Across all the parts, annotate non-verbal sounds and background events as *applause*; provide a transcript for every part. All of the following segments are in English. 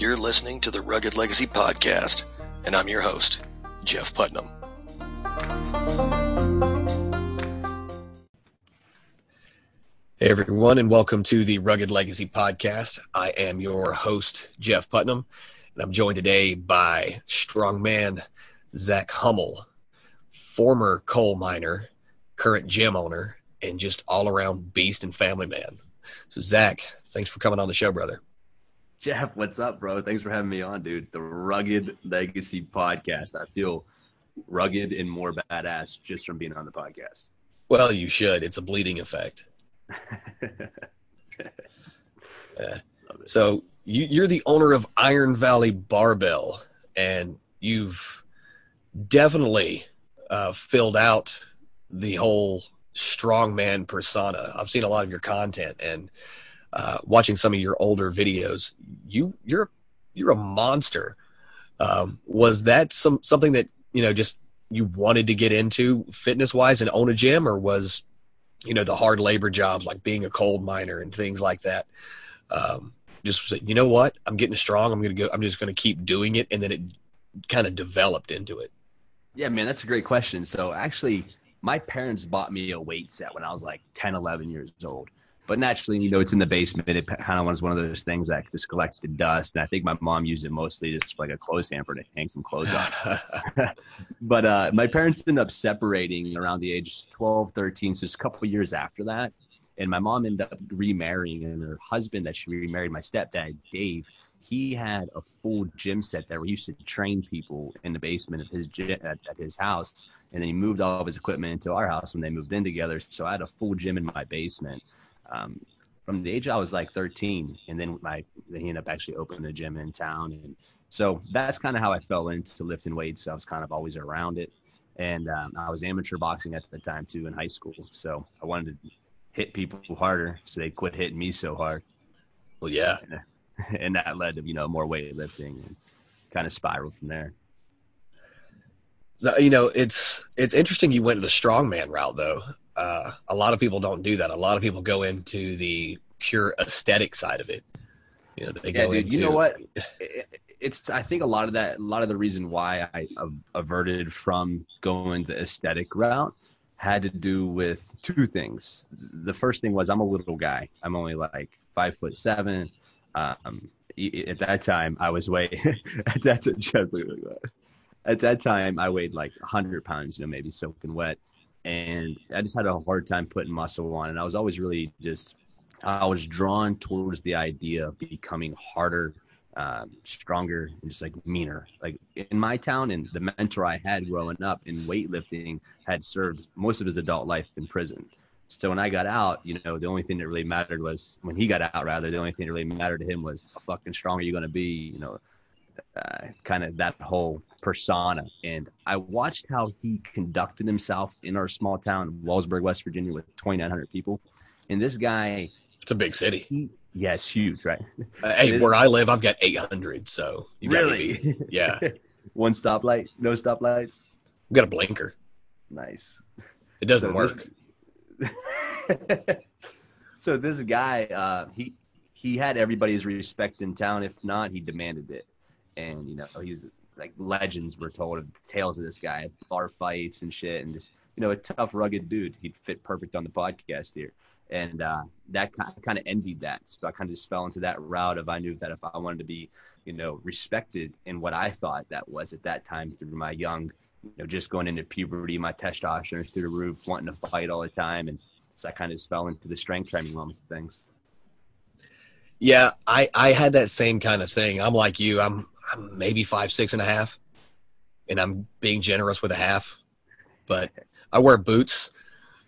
You're listening to the Rugged Legacy Podcast, and I'm your host, Jeff Putnam. Hey, everyone, and welcome to the Rugged Legacy Podcast. I am your host, Jeff Putnam, and I'm joined today by strongman Zach Homol, former coal miner, current gym owner, and just all around beast and family man. So, Zach, thanks for coming on the show, brother. Jeff, what's up, bro? Thanks for having me on, dude. The Rugged Legacy Podcast. I feel rugged and more badass just from being on the podcast. Well, you should. It's a bleeding effect. *laughs* yeah. So you, you're the owner of Iron Valley Barbell, and you've definitely uh, filled out the whole strongman persona. I've seen a lot of your content, and uh, watching some of your older videos, you you're you're a monster. Um, was that some something that you know just you wanted to get into fitness wise and own a gym, or was you know the hard labor jobs like being a coal miner and things like that? Um, just you know what, I'm getting strong. I'm gonna go. I'm just gonna keep doing it, and then it kind of developed into it. Yeah, man, that's a great question. So actually, my parents bought me a weight set when I was like 10, 11 years old. But naturally, you know, it's in the basement. It kind of was one of those things that just collected dust. And I think my mom used it mostly just like a clothes hamper to hang some clothes on. *laughs* *laughs* but uh, my parents ended up separating around the age 12, 13. So it's a couple years after that. And my mom ended up remarrying, and her husband that she remarried, my stepdad, Dave, he had a full gym set that We used to train people in the basement of his gym at, at, his house, and then he moved all of his equipment into our house when they moved in together. So I had a full gym in my basement. Um, from the age I was like 13, and then my then he ended up actually opening a gym in town, and so that's kind of how I fell into lifting weights. I was kind of always around it, and um, I was amateur boxing at the time too in high school. So I wanted to hit people harder, so they quit hitting me so hard. Well, yeah. *laughs* And, that led to you know more weightlifting and kind of spiraled from there. So, you know, it's it's interesting you went the strongman route though. Uh, a lot of people don't do that. A lot of people go into the pure aesthetic side of it. You know, they yeah, go dude, into. You know what? It's I think a lot of that. A lot of the reason why I averted from going the aesthetic route had to do with two things. The first thing was I'm a little guy. I'm only like five foot seven. Um, at that time, I was weighing *laughs* at that *laughs* at that time I weighed like 100 pounds, you know, maybe soaking wet, and I just had a hard time putting muscle on. And I was always really just I was drawn towards the idea of becoming harder, um, stronger, and just like meaner. Like in my town, and the mentor I had growing up in weightlifting had served most of his adult life in prison. So when I got out, you know, the only thing that really mattered was when he got out, rather, the only thing that really mattered to him was how fucking strong are you going to be, you know, uh, kind of that whole persona. And I watched how he conducted himself in our small town, Wellsburg, West Virginia, with 2,900 people. And this guy, it's a big city. He, yeah, it's huge, right? Uh, hey, where I live, I've got 800. So you really, be, *laughs* yeah. One stoplight, no stoplights. I've got a blinker. Nice. It doesn't so work. This, *laughs* so this guy, uh, he he had everybody's respect in town. If not, he demanded it. And you know, he's like legends were told of tales of this guy, bar fights and shit, and just you know, a tough, rugged dude. He'd fit perfect on the podcast here. And uh, that kind of envied that. So I kind of just fell into that route of I knew that if I wanted to be, you know, respected in what I thought that was at that time through my young you know, just going into puberty, my testosterone's through the roof, wanting to fight all the time, and so I kind of just fell into the strength training realm of things. Yeah, I I had that same kind of thing. I'm like you. I'm maybe five six and a half, and I'm being generous with a half, but I wear boots,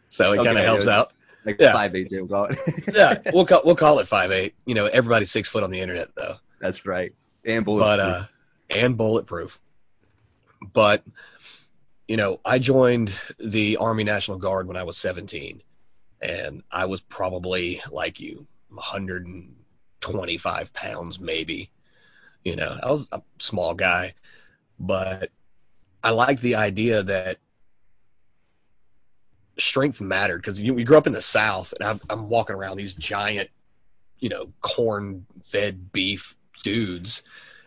so it okay, kind of helps out. Like yeah. five eight, we'll call it. *laughs* yeah, we'll call we'll call it five eight. You know, everybody's six foot on the internet though. That's right, and bulletproof. But uh, and bulletproof. But you know, I joined the Army National Guard when I was 17, and I was probably like you, 125 pounds, maybe. You know, I was a small guy, but I liked the idea that strength mattered because you, we grew up in the South, and i am walking around these giant, you know, corn fed beef dudes.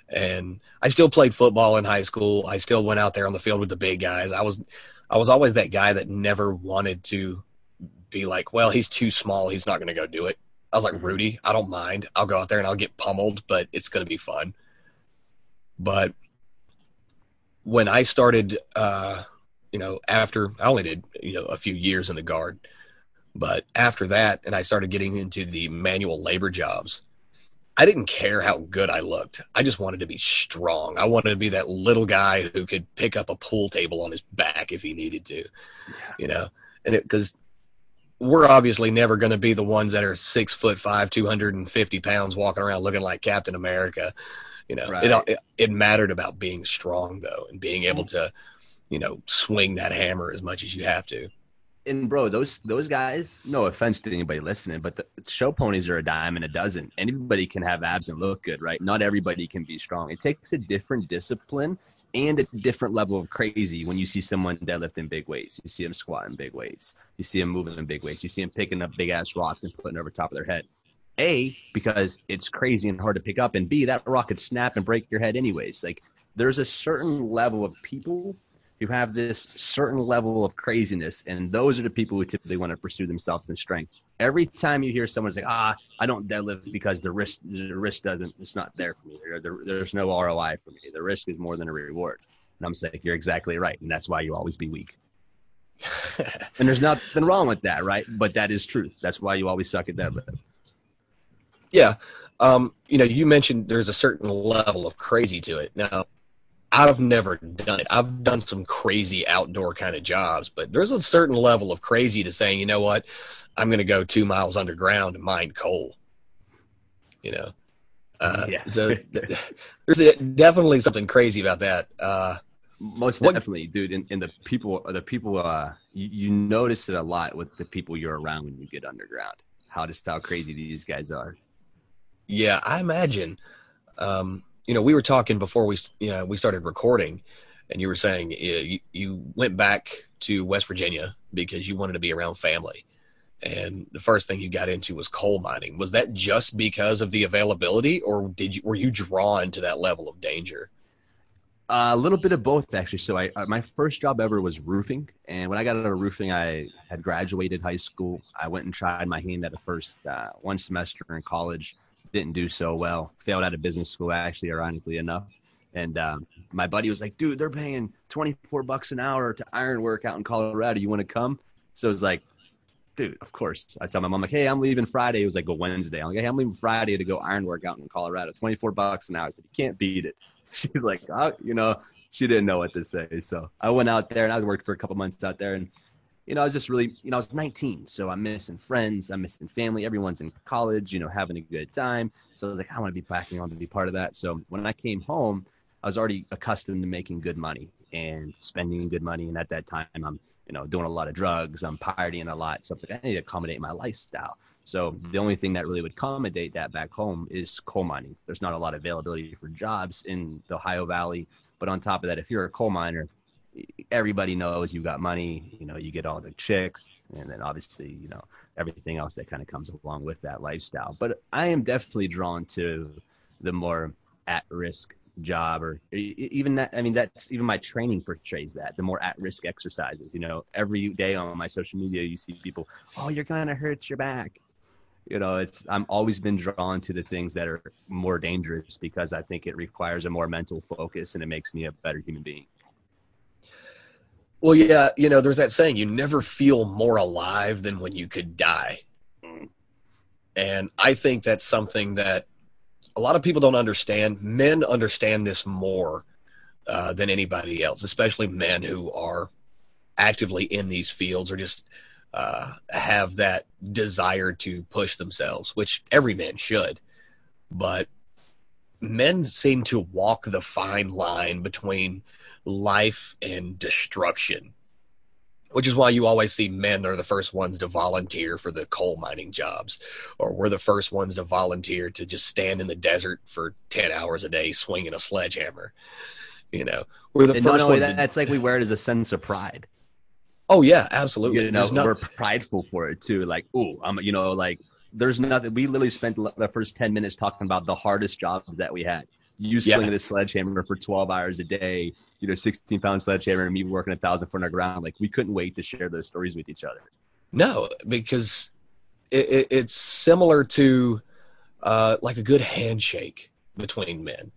And I still played football in high school. I still went out there on the field with the big guys. I was I was always that guy that never wanted to be like, well, he's too small. He's not going to go do it. I was like, mm-hmm. Rudy, I don't mind. I'll go out there and I'll get pummeled, but it's going to be fun. But when I started, uh, you know, after I only did, you know, a few years in the guard, but after that, and I started getting into the manual labor jobs, I didn't care how good I looked. I just wanted to be strong. I wanted to be that little guy who could pick up a pool table on his back if he needed to, you know, and it, because we're obviously never going to be the ones that are six foot five, 250 pounds walking around looking like Captain America. You know, right. it, it, it mattered about being strong though, and being able mm-hmm. to, you know, swing that hammer as much as you have to and bro, those those guys. No offense to anybody listening, but the show ponies are a dime and a dozen. Anybody can have abs and look good, right? Not everybody can be strong. It takes a different discipline and a different level of crazy when you see someone deadlifting big weights. You see them squatting big weights. You see them moving in big weights. You see them picking up big ass rocks and putting over top of their head. A, because it's crazy and hard to pick up, and B, that rock could snap and break your head anyways. Like there's a certain level of people who have this certain level of craziness, and those are the people who typically want to pursue themselves in strength. Every time you hear someone say, "Ah, I don't deadlift because the risk, the risk doesn't, it's not there for me. There, there's no ROI for me. The risk is more than a reward." And I'm saying, "You're exactly right, and that's why you always be weak." *laughs* and there's nothing wrong with that, right? But that is truth. That's why you always suck at deadlift. Yeah. Um, you know, you mentioned there's a certain level of crazy to it. Now, I've never done it. I've done some crazy outdoor kind of jobs, but there's a certain level of crazy to saying, you know what, I'm going to go two miles underground and mine coal. You know, uh, yeah. so there's definitely something crazy about that. Uh, Most definitely, what, dude. And, the people, the people, uh, you, you notice it a lot with the people you're around when you get underground. How just how crazy these guys are. Yeah, I imagine. Um, you know, we were talking before we you know, we started recording, and you were saying you, you went back to West Virginia because you wanted to be around family, and the first thing you got into was coal mining. Was that just because of the availability, or did you were you drawn to that level of danger? A little bit of both, actually. So, I uh, my first job ever was roofing, and when I got out of roofing, I had graduated high school. I went and tried my hand at the first uh, one semester in college didn't do so well. Failed out of business school, actually, ironically enough. And um, my buddy was like, dude, they're paying 24 bucks an hour to iron work out in Colorado. You want to come? So it was like, dude, of course. I tell my mom, like, hey, I'm leaving Friday. It was like a Wednesday. I'm like, hey, I'm leaving Friday to go iron work out in Colorado. 24 bucks an hour. I said, you can't beat it. *laughs* She's like, oh, you know, she didn't know what to say. So I went out there and I worked for a couple months out there and you know, I was just really, you know, I was 19, so I'm missing friends, I'm missing family. Everyone's in college, you know, having a good time. So I was like, I want to be packing on to be part of that. So when I came home, I was already accustomed to making good money and spending good money. And at that time, I'm, you know, doing a lot of drugs, I'm partying a lot. So I was like, I need to accommodate my lifestyle. So the only thing that really would accommodate that back home is coal mining. There's not a lot of availability for jobs in the Ohio Valley. But on top of that, if you're a coal miner, everybody knows you got money, you know, you get all the chicks, and then obviously, you know, everything else that kind of comes along with that lifestyle. But I am definitely drawn to the more at risk job or even that i mean that's even my training portrays that the more at risk exercises you know. Every day on my social media you see people oh you're gonna hurt your back. You know it's i'm always been drawn to the things that are more dangerous because i think it requires a more mental focus and it makes me a better human being well, yeah, you know, there's that saying, you never feel more alive than when you could die. And I think that's something that a lot of people don't understand. Men understand this more uh, than anybody else, especially men who are actively in these fields or just uh, have that desire to push themselves, which every man should. But men seem to walk the fine line between life and destruction which is why you always see men are the first ones to volunteer for the coal mining jobs or we're the first ones to volunteer to just stand in the desert for 10 hours a day swinging a sledgehammer you know we're the and first ones that, to... it's like we wear it as a sense of pride oh yeah absolutely you know we're prideful for it too like oh i'm you know like there's nothing. We literally spent the first ten minutes talking about the hardest jobs that we had. You slinging a sledgehammer for 12 hours a day, you know, 16 pound sledgehammer, and me working a thousand foot underground. Like we couldn't wait to share those stories with each other. No, because it, it, it's similar to uh, like a good handshake between men.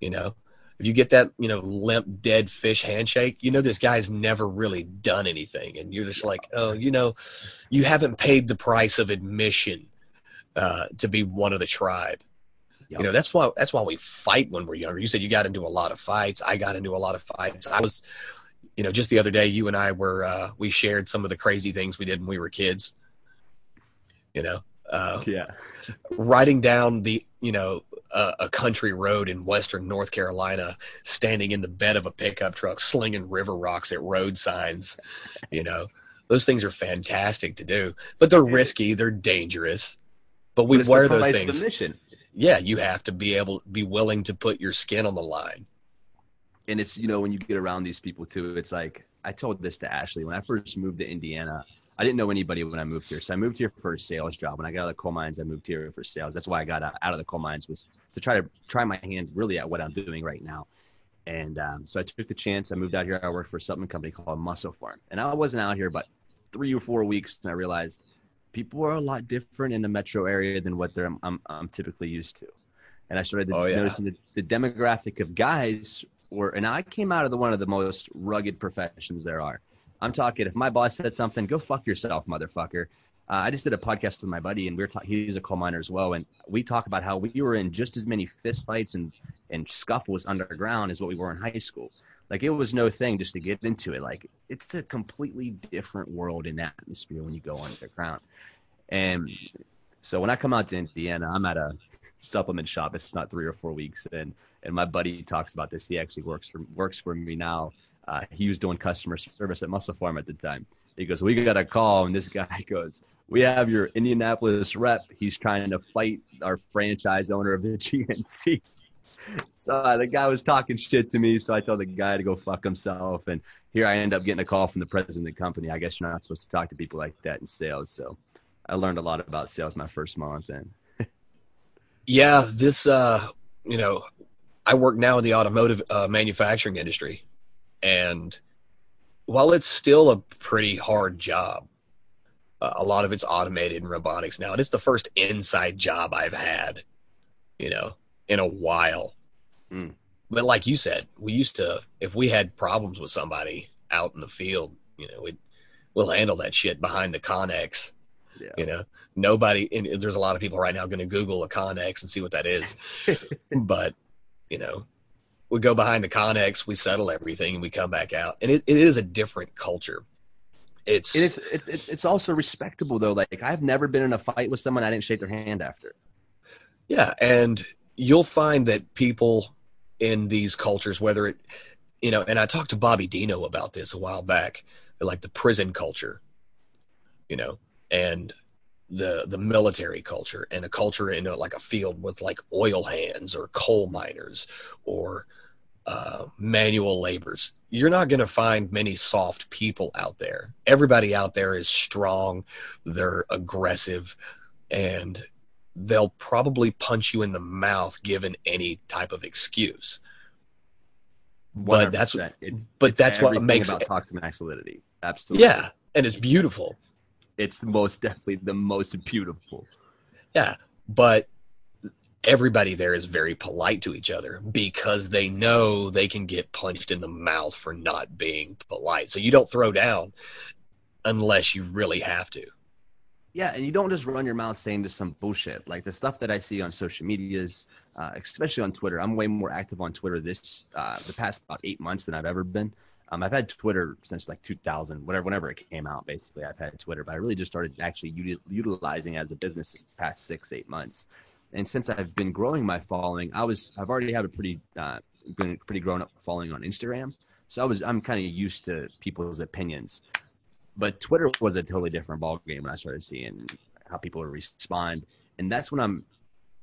You know, if you get that, you know, limp, dead fish handshake, you know, this guy's never really done anything. And you're just like, oh, you know, you haven't paid the price of admission uh, to be one of the tribe. Yep. You know, that's why, that's why we fight when we're younger. You said you got into a lot of fights. I got into a lot of fights. I was, you know, just the other day, you and I were, uh, we shared some of the crazy things we did when we were kids, you know, uh, yeah. Riding down the, you know, a, a, country road in western North Carolina, standing in the bed of a pickup truck, slinging river rocks at road signs. You know, those things are fantastic to do, but they're risky, they're dangerous. But we but wear those things. Yeah, you have to be able, be willing to put your skin on the line. And it's you know when you get around these people too, it's like I told this to Ashley when I first moved to Indiana. I didn't know anybody when I moved here. So I moved here for a sales job. When I got out of the coal mines, I moved here for sales. That's why I got out, of the coal mines was to try to try my hand really at what I'm doing right now. And um, so I took the chance. I moved out here. I worked for a supplement company called MusclePharm, And I wasn't out here but three or four weeks. And I realized people are a lot different in the metro area than what they're, I'm, I'm typically used to. And I started oh, yeah. noticing the, the demographic of guys were, and I came out of the one of the most rugged professions there are I'm talking if my boss said something, go fuck yourself, motherfucker. Uh, I just did a podcast with my buddy, and we are talking. He's a coal miner as well, and we talk about how we were in just as many fistfights and and scuffles underground as what we were in high school. Like it was no thing just to get into it. Like it's a completely different world in atmosphere when you go underground. And so when I come out to Indiana, I'm at a supplement shop. It's not three or four weeks, and and my buddy talks about this. He actually works for works for me now uh, he was doing customer service at MusclePharm at the time. He goes, "We got a call," and this guy *laughs* goes, "We have your Indianapolis rep. He's trying to fight our franchise owner of the *laughs* GNC." so uh, the guy was talking shit to me, so I told the guy to go fuck himself. And here I end up getting a call from the president of the company. I guess you're not supposed to talk to people like that in sales. So I learned a lot about sales my first month. And *laughs* yeah, this, uh, you know, I work now in the automotive uh, manufacturing industry, and while it's still a pretty hard job, uh, a lot of it's automated and robotics now. And it's the first inside job I've had, you know, in a while. Mm. But like you said, we used to, if we had problems with somebody out in the field, you know, we we'll handle that shit behind the Connex. Yeah. You know, nobody, and there's a lot of people right now going to Google a Connex and see what that is. *laughs* but, you know, we go behind the Connex, we settle everything, and we come back out. And it, it is a different culture. It's it's it, it's also respectable though. Like I've never been in a fight with someone I didn't shake their hand after. Yeah, and you'll find that people in these cultures, whether it, you know, and I talked to Bobby Dino about this a while back, like the prison culture, you know, and the the military culture and a culture in a, like a field with like oil hands or coal miners or uh, manual labors. You're not going to find many soft people out there. Everybody out there is strong, they're aggressive, and they'll probably punch you in the mouth given any type of excuse. 100%. But that's it's, but it's that's what makes about toxic masculinity. Absolutely. Yeah, and it's beautiful. It's most definitely the most beautiful. Yeah, but everybody there is very polite to each other because they know they can get punched in the mouth for not being polite. So you don't throw down unless you really have to. Yeah, and you don't just run your mouth saying just some bullshit. Like the stuff that I see on social medias, uh, especially on Twitter. I'm way more active on Twitter this uh, the past about eight months than I've ever been. Um, I've had Twitter since like 2000, whatever, whenever it came out. Basically, I've had Twitter, but I really just started actually util- utilizing as a business this past six, eight months and since I've been growing my following, I was I've already had a pretty uh, been pretty grown up following on Instagram, so I was I'm kind of used to people's opinions. But Twitter was a totally different ballgame when I started seeing how people would respond, and that's when I'm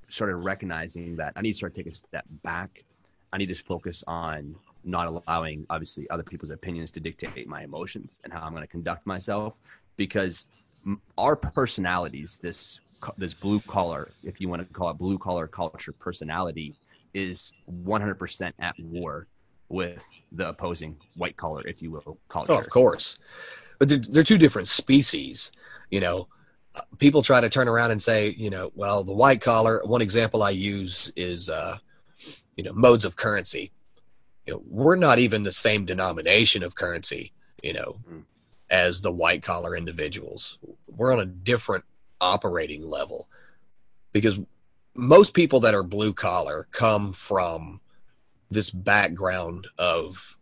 started recognizing that I need to start taking a step back. I need to focus on not allowing obviously other people's opinions to dictate my emotions and how I'm going to conduct myself because our personalities, this this blue collar, if you want to call it blue collar culture personality, is 100% at war with the opposing white collar, if you will, culture. Oh, of course, but they're, they're two different species. You know, people try to turn around and say, you know, well, the white collar. One example I use is, uh, you know, modes of currency. You know, we're not even the same denomination of currency. You know, mm. as the white collar individuals, we're on a different operating level because most people that are blue collar come from this background of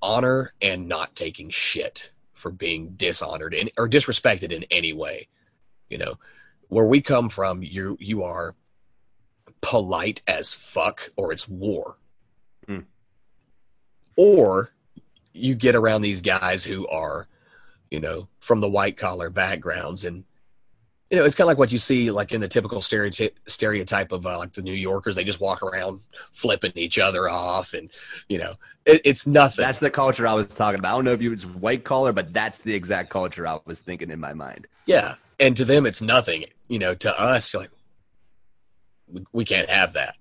honor and not taking shit for being dishonored in, or disrespected in any way. You know, where we come from, you you are polite as fuck, or it's war. Or you get around these guys who are, you know, from the white collar backgrounds and you know, it's kind of like what you see like in the typical stereotype stereotype of uh, like the New Yorkers. They just walk around flipping each other off, and you know, it, it's nothing. That's the culture I was talking about. I don't know if you was white collar, but that's the exact culture I was thinking in my mind. Yeah, and to them, it's nothing. You know, to us, like, we, we can't have that,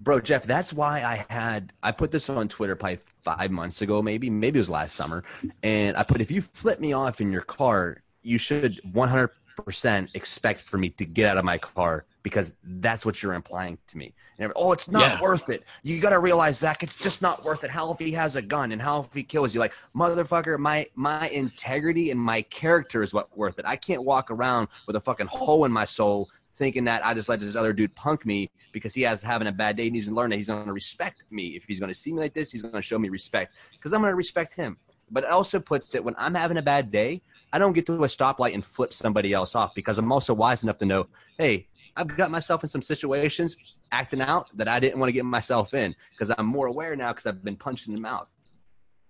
bro. Jeff, that's why I had I put this on Twitter probably five months ago, maybe maybe it was last summer, and I put if you flip me off in your car, you should 100 percent expect for me to get out of my car because that's what you're implying to me. And oh, it's not yeah. worth it. You got to realize, Zach, it's just not worth it. How if he has a gun and how if he kills you? Like, motherfucker, my my integrity and my character is what worth it. I can't walk around with a fucking hole in my soul thinking that I just let this other dude punk me because he has having a bad day. He needs to learn that he's going to respect me. If he's going to see me like this, he's going to show me respect because I'm going to respect him. But it also puts it when I'm having a bad day, I don't get to a stoplight and flip somebody else off because I'm also wise enough to know, hey, I've got myself in some situations acting out that I didn't want to get myself in because I'm more aware now because I've been punched in the mouth.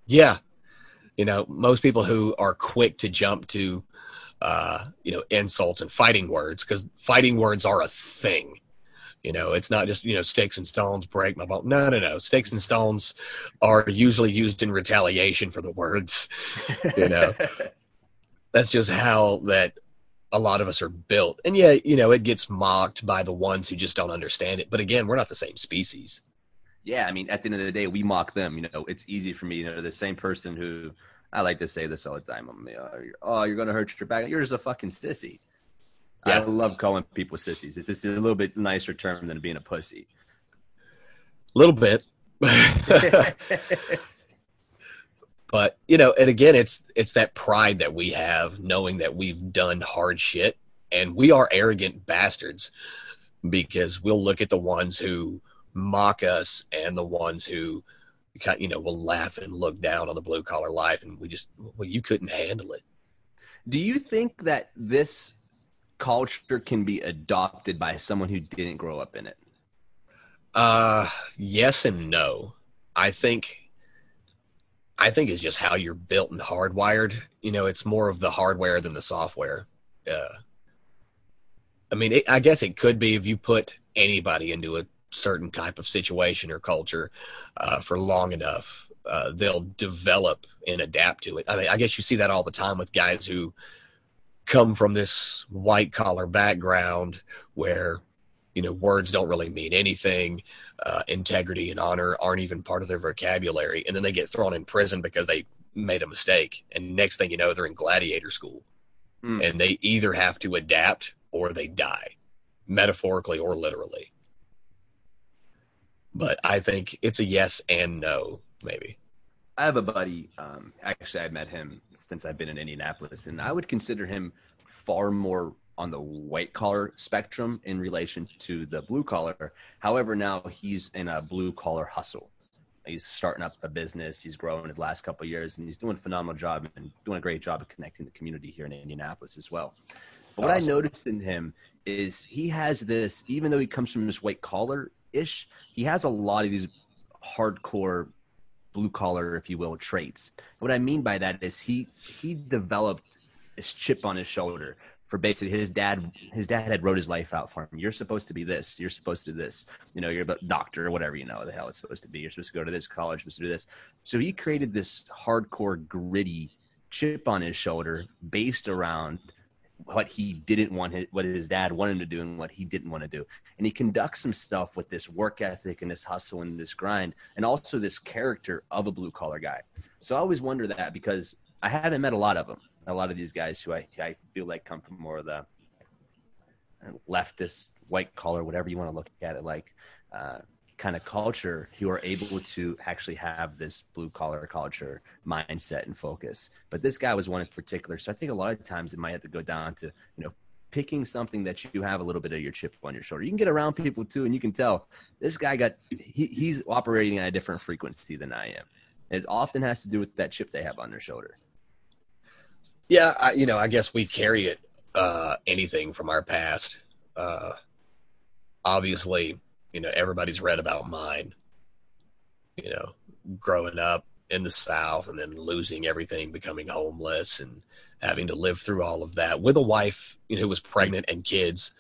Yeah. You know, most people who are quick to jump to, uh, you know, insults and fighting words because fighting words are a thing. You know, it's not just, you know, sticks and stones break my bone. No, no, no. Sticks and stones are usually used in retaliation for the words, you know. *laughs* that's just how that a lot of us are built. And yeah, you know, it gets mocked by the ones who just don't understand it. But again, we're not the same species. Yeah, I mean, at the end of the day, we mock them. You know, it's easy for me. You know, the same person who I like to say this all the time. I'm, you know, oh, you're gonna hurt your back. You're just a fucking sissy. Yeah. I love calling people sissies. It's just a little bit nicer term than being a pussy. A little bit. *laughs* But you know, and again, it's it's that pride that we have, knowing that we've done hard shit, and we are arrogant bastards because we'll look at the ones who mock us and the ones who you know will laugh and look down on the blue collar life, and we just well, you couldn't handle it. Do you think that this culture can be adopted by someone who didn't grow up in it? Uh, yes and no. I think I think it's just how you're built and hardwired. You know, it's more of the hardware than the software. Uh, I mean, it, I guess it could be if you put anybody into a certain type of situation or culture uh, for long enough, uh, they'll develop and adapt to it. I mean, I guess you see that all the time with guys who come from this white collar background where you know words don't really mean anything uh, integrity and honor aren't even part of their vocabulary and then they get thrown in prison because they made a mistake and next thing you know they're in gladiator school mm. and they either have to adapt or they die metaphorically or literally but i think it's a yes and no maybe i have a buddy um, actually I've met him since i've been in indianapolis and i would consider him far more on the white collar spectrum in relation to the blue collar. However, now he's in a blue collar hustle. He's starting up a business. He's grown in the last couple years, and he's doing a phenomenal job and doing a great job of connecting the community here in Indianapolis as well. But what. I noticed in him is he has this, even though he comes from this white collar ish, he has a lot of these hardcore blue collar, if you will, traits. What I mean by that is he he developed this chip on his shoulder for basically his dad his dad had wrote his life out for him. You're supposed to be this you're supposed to do this. You know you're a doctor or whatever you know the hell it's supposed to be. You're supposed to go to this college supposed to do this. So he created this hardcore gritty chip on his shoulder based around what he didn't want his, what his dad wanted him to do and what he didn't want to do. And he conducts himself with this work ethic and this hustle and this grind and also this character of a blue collar guy. So I always wonder that because I haven't met a lot of them. A lot of these guys who I, I feel like come from more of the leftist, white collar, whatever you want to look at it like, uh, kind of culture who are able to actually have this blue collar culture mindset and focus. But this guy was one in particular. So I think a lot of times it might have to go down to, you know, picking something that you have a little bit of your chip on your shoulder. You can get around people too, and you can tell this guy got he, he's operating at a different frequency than I am. It often has to do with that chip they have on their shoulder. Yeah, I, you know, I guess we carry it uh, anything from our past. Uh, obviously, you know, everybody's read about mine. You know, growing up in the South and then losing everything, becoming homeless, and having to live through all of that with a wife you know, who was pregnant and kids.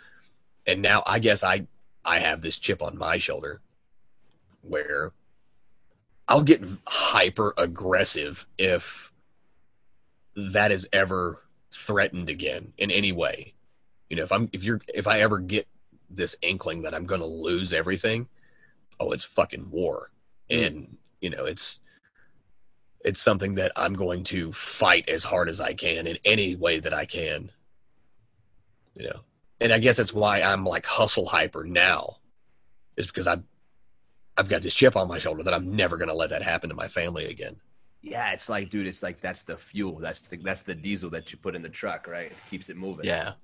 And now I guess I I have this chip on my shoulder where I'll get hyper aggressive if that is ever threatened again in any way. You know, if I'm if you're if I ever get this inkling that I'm going to lose everything, oh, it's fucking war. Mm. And, you know, it's it's something that I'm going to fight as hard as I can in any way that I can. You know. And I guess that's why I'm like hustle hyper now. Is because I've I've got this chip on my shoulder that I'm never going to let that happen to my family again. Yeah, it's like, dude, it's like that's the fuel. That's the that's the diesel that you put in the truck, right? It keeps it moving. Yeah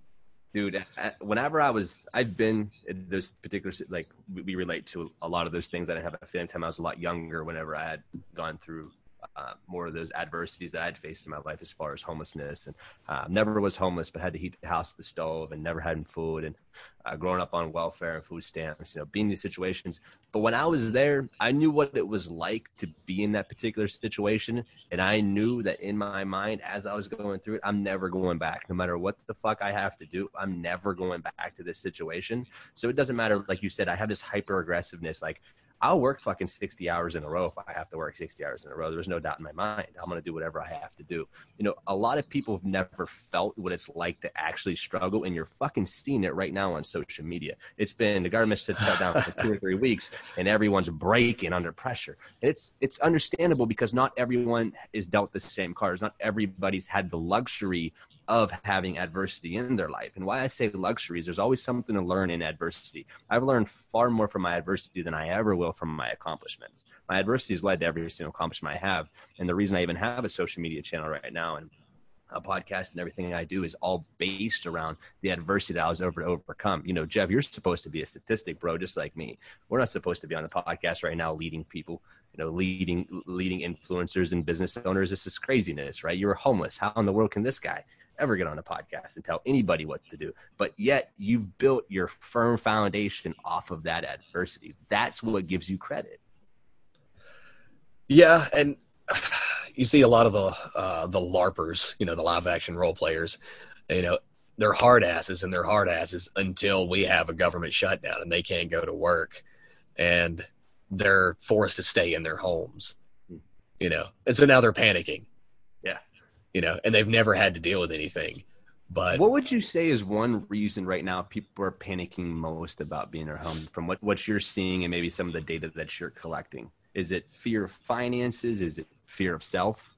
dude whenever i was i've been in those particular like we relate to a lot of those things i have a feeling time i was a lot younger whenever i had gone through uh, more of those adversities that I'd faced in my life as far as homelessness. And uh, never was homeless, but had to heat the house with the stove and never had food. And uh, growing up on welfare and food stamps, you know, being in these situations. But when I was there, I knew what it was like to be in that particular situation. And I knew that in my mind, as I was going through it, I'm never going back. No matter what the fuck I have to do, I'm never going back to this situation. So it doesn't matter. Like you said, I have this hyper aggressiveness. Like I'll work fucking 60 hours in a row if I have to work 60 hours in a row. There's no doubt in my mind. I'm going to do whatever I have to do. You know, a lot of people have never felt what it's like to actually struggle, and you're fucking seeing it right now on social media. It's been the government shut down for two or three weeks, and everyone's breaking under pressure. And it's it's understandable because not everyone is dealt the same cards. Not everybody's had the luxury of having adversity in their life. And why I say luxuries, there's always something to learn in adversity. I've learned far more from my adversity than I ever will from my accomplishments. My adversity has led to every single accomplishment I have. And the reason I even have a social media channel right now and a podcast and everything I do is all based around the adversity that I was over to overcome. You know, Jeff, you're supposed to be a statistic, bro, just like me. We're not supposed to be on the podcast right now leading people, you know, leading leading influencers and business owners. This is craziness, right? You're homeless. How in the world can this guy? Ever get on a podcast and tell anybody what to do. But yet you've built your firm foundation off of that adversity. That's what gives you credit. Yeah, and you see a lot of the uh, the larpers, you know, the live action role players. You know, they're hard asses and they're hard asses until we have a government shutdown and they can't go to work, and they're forced to stay in their homes. Hmm. You know, and so now they're panicking you know, and they've never had to deal with anything. But what would you say is one reason right now people are panicking most about being at home from what, what you're seeing and maybe some of the data that you're collecting? Is it fear of finances? Is it fear of self?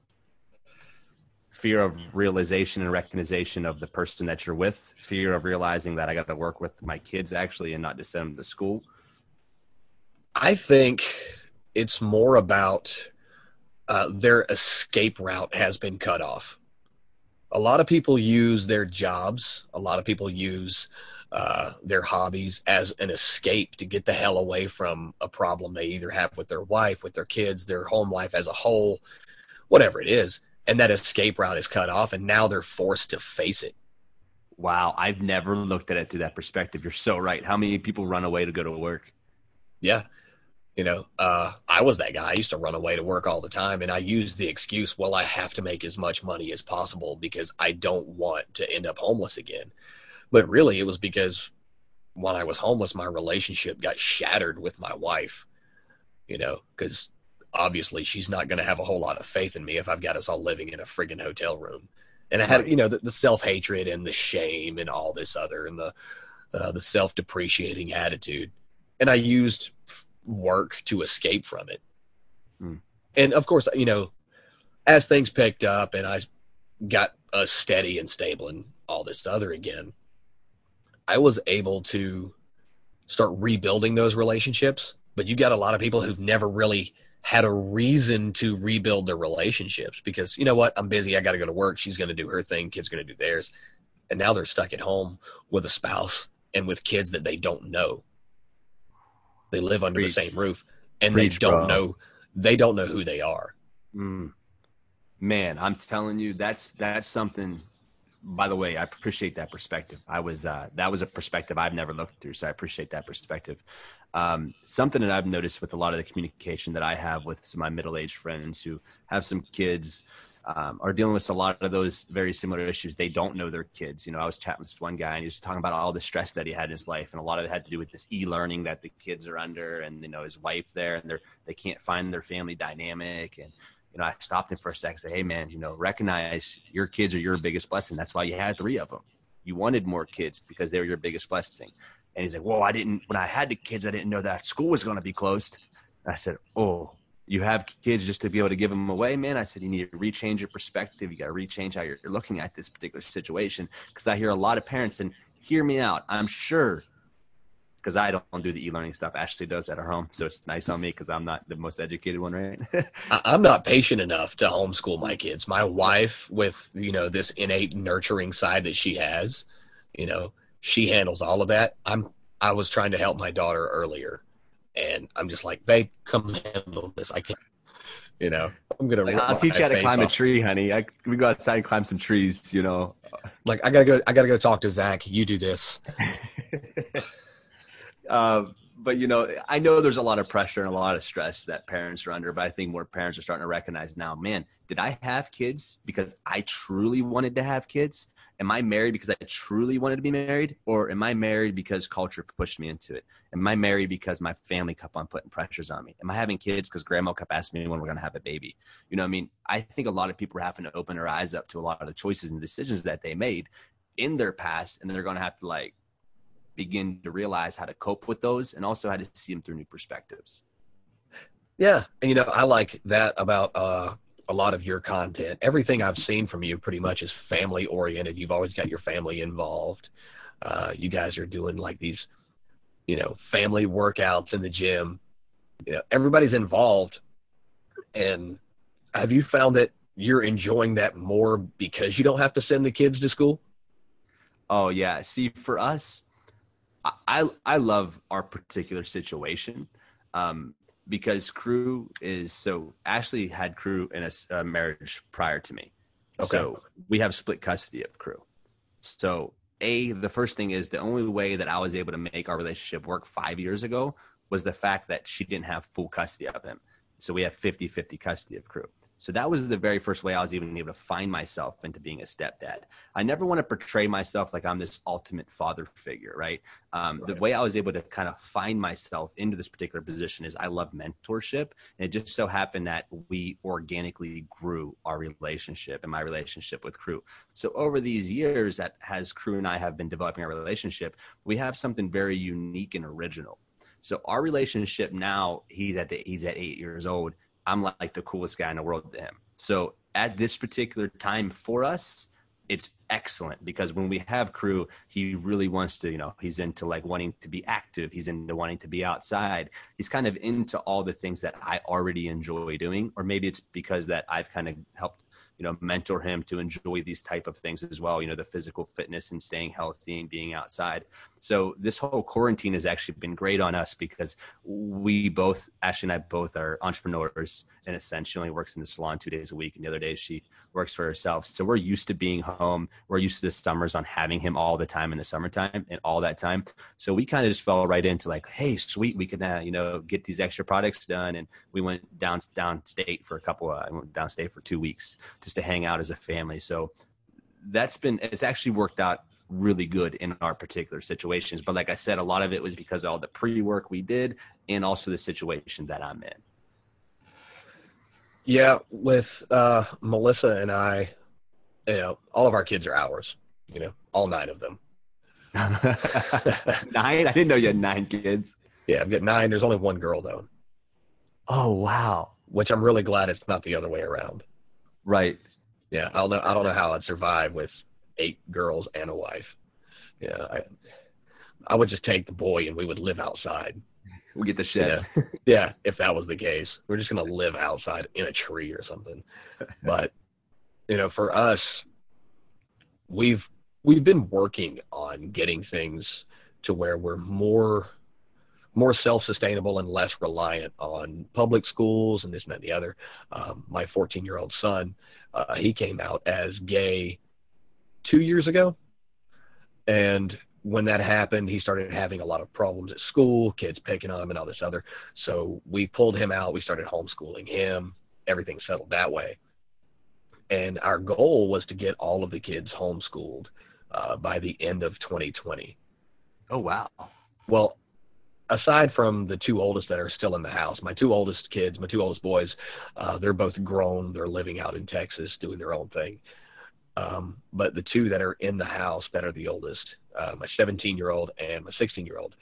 Fear of realization and recognition of the person that you're with? Fear of realizing that I got to work with my kids actually and not just send them to school? I think it's more about uh, their escape route has been cut off. A lot of people use their jobs, a lot of people use uh, their hobbies as an escape to get the hell away from a problem they either have with their wife, with their kids, their home life as a whole, whatever it is. And that escape route is cut off, and now they're forced to face it. Wow, I've never looked at it through that perspective. You're so right. How many people run away to go to work? Yeah. You know, uh, I was that guy. I used to run away to work all the time, and I used the excuse, well, I have to make as much money as possible because I don't want to end up homeless again. But really, it was because when I was homeless, my relationship got shattered with my wife, you know, because obviously she's not going to have a whole lot of faith in me if I've got us all living in a friggin' hotel room. and I had you know the, the self hatred and the shame and all this other and the uh, the self depreciating attitude, and I used work to escape from it. Hmm. And of course, you know, as things picked up and I got us steady and stable and all this other again, I was able to start rebuilding those relationships. But you got a lot of people who've never really had a reason to rebuild their relationships because you know what i'm busy i got to go to work she's going to do her thing kids going to do theirs and now they're stuck at home with a spouse and with kids that they don't know they live under Preach. the same roof and Preach, they don't bro. know they don't know who they are mm. man i'm telling you that's that's something by the way i appreciate that perspective i was uh that was a perspective i've never looked through so i appreciate that perspective um, something that I've noticed with a lot of the communication that I have with some of my middle aged friends who have some kids um, are dealing with a lot of those very similar issues. They don't know their kids. You know, I was chatting with one guy and he was talking about all the stress that he had in his life, and a lot of it had to do with this e-learning that the kids are under, and you know, his wife there, and they're they can't find their family dynamic. And you know, I stopped him for a second, say, "Hey, man, you know, recognize your kids are your biggest blessing. That's why you had three of them. You wanted more kids because they were your biggest blessing." And he's like, "Whoa, I didn't when I had the kids, I didn't know that school was going to be closed." I said, "Oh, you have kids just to be able to give them away, man." I said, "You need to rechange your perspective. You got to rechange how you're, looking at this particular situation." Because I hear a lot of parents, and hear me out. I'm sure because I don't do the e-learning stuff. Ashley does at her home, so it's nice on me because I'm not the most educated one, right? *laughs* I'm not patient enough to homeschool my kids. My wife, with you know this innate nurturing side that she has, you know, she handles all of that. I'm I was trying to help my daughter earlier, and I'm just like, babe, come handle this. I can't. You know, I'm gonna. Like, I'll teach you how to climb off. a tree, honey. I, we go outside and climb some trees. You know, like I gotta go. I gotta go talk to Zach. You do this. *laughs* uh, but you know, I know there's a lot of pressure and a lot of stress that parents are under. But I think more parents are starting to recognize now. Man, did I have kids because I truly wanted to have kids? Am I married because I truly wanted to be married, or am I married because culture pushed me into it? Am I married because my family kept on putting pressures on me? Am I having kids because grandma kept asking me when we're going to have a baby? You know, I mean, I think a lot of people are having to open their eyes up to a lot of the choices and decisions that they made in their past, and they're going to have to like begin to realize how to cope with those, and also how to see them through new perspectives. Yeah, and you know, I like that about uh, a lot of your content. Everything I've seen from you pretty much is family oriented. You've always got your family involved. Uh, you guys are doing like these, you know, family workouts in the gym. You know, everybody's involved. And have you found that you're enjoying that more because you don't have to send the kids to school? Oh yeah. See, for us, I I love our particular situation. Um, because Crew is so Ashley had Crew in a, a marriage prior to me. Okay. So we have split custody of Crew. So a the first thing is the only way that I was able to make our relationship work 5 years ago was the fact that she didn't have full custody of him. So we have 50-50 custody of Crew. So that was the very first way I was even able to find myself into being a stepdad. I never want to portray myself like I'm this ultimate father figure, right? Um, right. The way I was able to kind of find myself into this particular position is I love mentorship. And it just so happened that we organically grew our relationship and my relationship with Crew. So over these years that has Crew and I have been developing our relationship, we have something very unique and original. So our relationship now, he's at the, he's at eight years old I'm like the coolest guy in the world to him. So at this particular time for us, it's excellent because when we have crew, he really wants to, you know, he's into like wanting to be active. He's into wanting to be outside. He's kind of into all the things that I already enjoy doing, or maybe it's because that I've kind of helped you know mentor him to enjoy these type of things as well you know the physical fitness and staying healthy and being outside. So this whole quarantine has actually been great on us because we both ashley and i both are entrepreneurs in a sense she only works in the salon two days a week and the other days she works for herself so we're used to being home we're used to the summers on having him all the time in the summertime and all that time so we kind of just fell right into like hey sweet we can uh, you know get these extra products done and we went down downstate for a couple uh, downstate for two weeks just to hang out as a family. So that's been it's actually worked out really good in our particular situations. But like I said, a lot of it was because of all the pre work we did and also the situation that I'm in. Yeah, with uh, Melissa and I, you know, all of our kids are ours. You know, all nine of them. *laughs* nine? I didn't know you had nine kids. Yeah, I've got nine. There's only one girl though. Oh wow! Which I'm really glad it's not the other way around. Right. Yeah, I don't know. I don't know how I'd survive with eight girls and a wife. Yeah, I, I would just take the boy and we would live outside. We get the shed. Yeah. yeah, if that was the case, we're just gonna live outside in a tree or something. *laughs* But you know, for us, we've we've been working on getting things to where we're more more self-sustainable and less reliant on public schools and this and that and the other. Um, my 14-year-old son, uh, he came out as gay two years ago, and when that happened, he started having a lot of problems at school, kids picking on him and all this other. So we pulled him out. We started homeschooling him. Everything settled that way. And our goal was to get all of the kids homeschooled uh, by the end of 2020. Oh, wow. Well, aside from the two oldest that are still in the house, my two oldest kids, my two oldest boys, uh, they're both grown. They're living out in Texas doing their own thing. Um, but the two that are in the house that are the oldest, uh, my 17 year old and my 16 year old,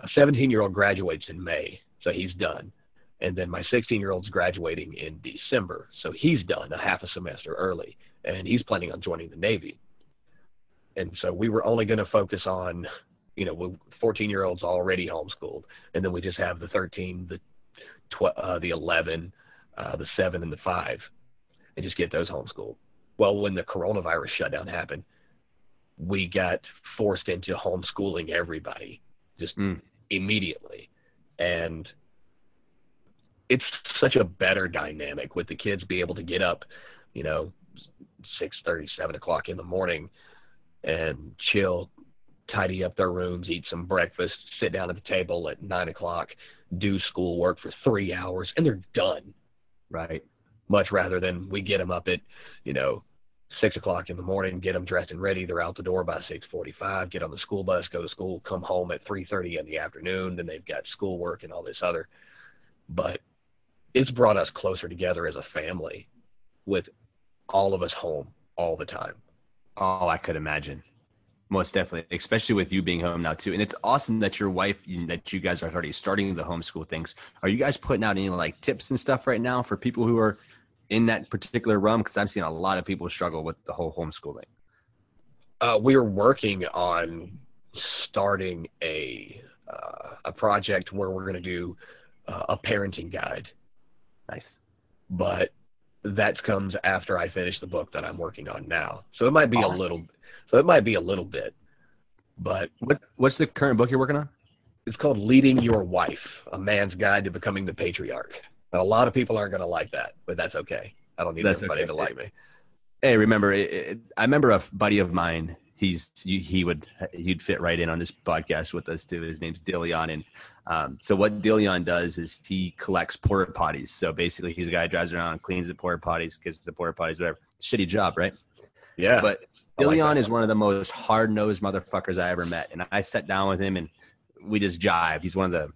a 17 year old graduates in May, so he's done. And then my 16 year old's graduating in December, so he's done a half a semester early, and he's planning on joining the Navy. And so we were only going to focus on, you know, 14 year olds already homeschooled, and then we just have the 13, the tw- uh, the 11, uh, the seven, and the five, and just get those homeschooled. Well, when the coronavirus shutdown happened, we got forced into homeschooling everybody just mm. immediately. And it's such a better dynamic with the kids be able to get up, you know, six thirty, seven o'clock in the morning and chill, tidy up their rooms, eat some breakfast, sit down at the table at nine o'clock, do schoolwork for three hours, and they're done. Right much rather than we get them up at, you know, six o'clock in the morning, get them dressed and ready. They're out the door by six forty-five. Get on the school bus, go to school, come home at three thirty in the afternoon. Then they've got schoolwork and all this other. But it's brought us closer together as a family, with all of us home all the time. Oh, I could imagine. Most definitely, especially with you being home now too. And it's awesome that your wife, that you guys are already starting the homeschool things. Are you guys putting out any like tips and stuff right now for people who are in that particular realm? Because I've seen a lot of people struggle with the whole homeschooling. Uh, we are working on starting a uh, a project where we're going to do uh, a parenting guide. Nice, but that comes after I finish the book that I'm working on now. So it might be awesome. a little. So it might be a little bit, but what what's the current book you're working on? It's called Leading Your Wife: A Man's Guide to Becoming the Patriarch. A lot of people aren't going to like that, but that's okay. I don't need that's everybody okay. to like me. Hey, remember, it, it, I remember a buddy of mine. He's he would he'd fit right in on this podcast with us too. His name's Dillion, and um, so what Dillion does is he collects porta potties. So basically, he's a guy who drives around, cleans the porta potties, gets the porta potties, whatever. Shitty job, right? Yeah. But Dillion like is one of the most hard nosed motherfuckers I ever met, and I sat down with him and we just jived. He's one of the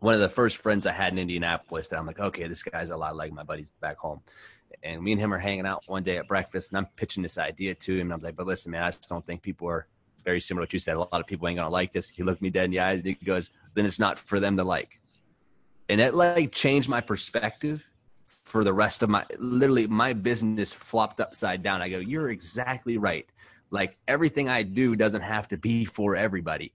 one of the first friends I had in Indianapolis that I'm like, okay, this guy's a lot like my buddies back home. And me and him are hanging out one day at breakfast, and I'm pitching this idea to him. And I'm like, but listen, man, I just don't think people are very similar to what you said. A lot of people ain't gonna like this. He looked me dead in the eyes and he goes, then it's not for them to like. And that like changed my perspective for the rest of my literally my business flopped upside down. I go, you're exactly right. Like everything I do doesn't have to be for everybody.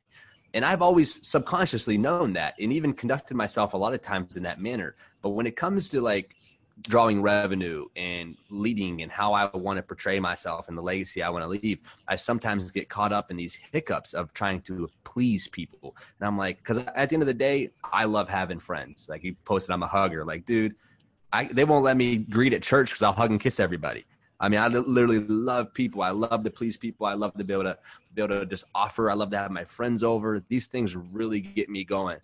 And I've always subconsciously known that and even conducted myself a lot of times in that manner. But when it comes to like drawing revenue and leading and how I want to portray myself and the legacy I want to leave, I sometimes get caught up in these hiccups of trying to please people. And I'm like, because at the end of the day, I love having friends. Like you posted, I'm a hugger. Like, dude, I, they won't let me greet at church because I'll hug and kiss everybody. I mean, I literally love people. I love to please people. I love to be able to be able to just offer. I love to have my friends over. These things really get me going.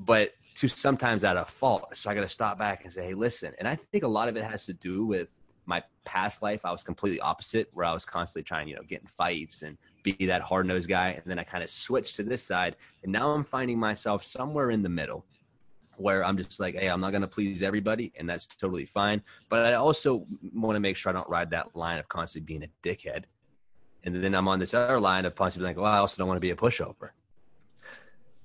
But to sometimes at a fault. So I got to stop back and say, hey, listen. And I think a lot of it has to do with my past life. I was completely opposite, where I was constantly trying, you know, get in fights and be that hard nosed guy. And then I kind of switched to this side. And now I'm finding myself somewhere in the middle. Where I'm just like, hey, I'm not going to please everybody, and that's totally fine. But I also want to make sure I don't ride that line of constantly being a dickhead. And then I'm on this other line of constantly being like, well, I also don't want to be a pushover.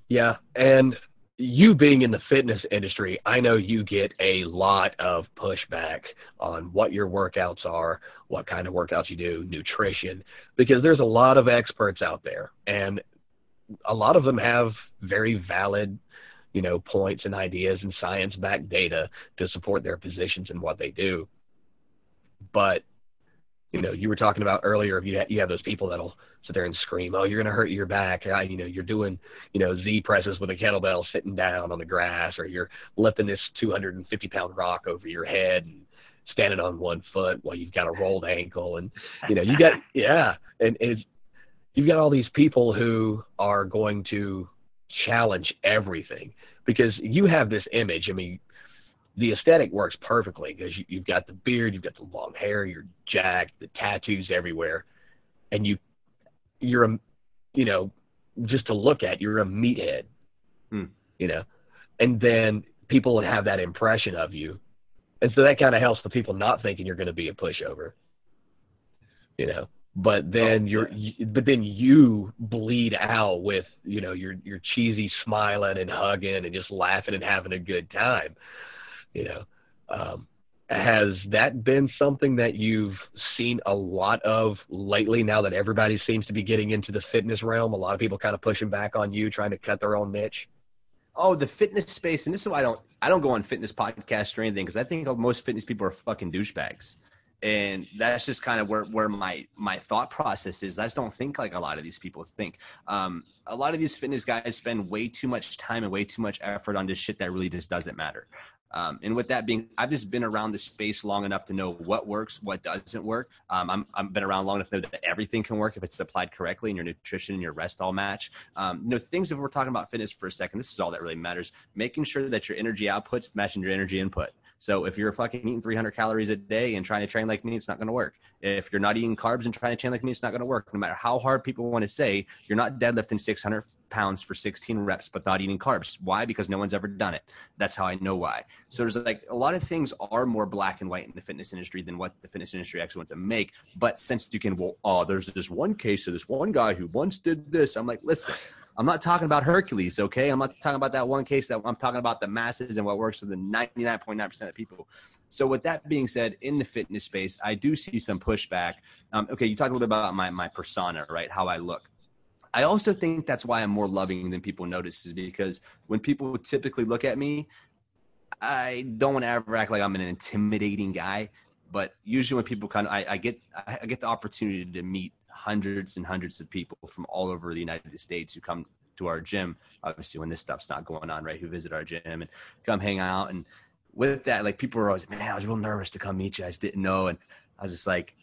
Yeah. And you being in the fitness industry, I know you get a lot of pushback on what your workouts are, what kind of workouts you do, nutrition, because there's a lot of experts out there and a lot of them have very valid, you know, points and ideas and science backed data to support their positions and what they do. But, you know, you were talking about earlier, you have, you have those people that'll sit there and scream, "Oh, you're going to hurt your back." I, you know, you're doing, you know, Z presses with a kettlebell sitting down on the grass, or you're lifting this 250 pound rock over your head and standing on one foot while you've got a rolled ankle, and you know, you got *laughs* yeah, and it's you've got all these people who are going to challenge everything because you have this image. I mean, the aesthetic works perfectly because you, you've got the beard, you've got the long hair, you're jacked, the tattoos everywhere, and you you're a, you know, just to look at, you're a meathead, hmm. you know, and then people would have that impression of you. And so that kind of helps the people not thinking you're going to be a pushover, you know, but then oh, you're, yeah. you, but then you bleed out with, you know, your, your cheesy smiling and hugging and just laughing and having a good time, you know, um, has that been something that you've seen a lot of lately now that everybody seems to be getting into the fitness realm? A lot of people kind of pushing back on you, trying to cut their own niche? Oh, the fitness space, and this is why I don't I don't go on fitness podcasts or anything because I think most fitness people are fucking douchebags. And that's just kind of where, where my my thought process is. I just don't think like a lot of these people think. Um, a lot of these fitness guys spend way too much time and way too much effort on this shit that really just doesn't matter. Um, and with that being, I've just been around the space long enough to know what works, what doesn't work. Um, I'm, I've been around long enough to know that everything can work if it's applied correctly and your nutrition and your rest all match. Um, you know, things if we're talking about fitness for a second, this is all that really matters. Making sure that your energy outputs matching your energy input. So if you're fucking eating 300 calories a day and trying to train like me, it's not going to work. If you're not eating carbs and trying to train like me, it's not going to work. No matter how hard people want to say, you're not deadlifting 600 pounds for 16 reps, but not eating carbs. Why? Because no one's ever done it. That's how I know why. So there's like a lot of things are more black and white in the fitness industry than what the fitness industry actually wants to make. But since you can, well, oh, there's this one case of this one guy who once did this. I'm like, listen. I'm not talking about Hercules, okay? I'm not talking about that one case that I'm talking about the masses and what works for the 99.9% of people. So, with that being said, in the fitness space, I do see some pushback. Um, okay, you talked a little bit about my, my persona, right? How I look. I also think that's why I'm more loving than people notice is because when people typically look at me, I don't want to ever act like I'm an intimidating guy. But usually when people kind of, I, I get, I get the opportunity to meet hundreds and hundreds of people from all over the United States who come to our gym. Obviously, when this stuff's not going on, right? Who visit our gym and come hang out. And with that, like people are always, man, I was real nervous to come meet you. I just didn't know. And I was just like,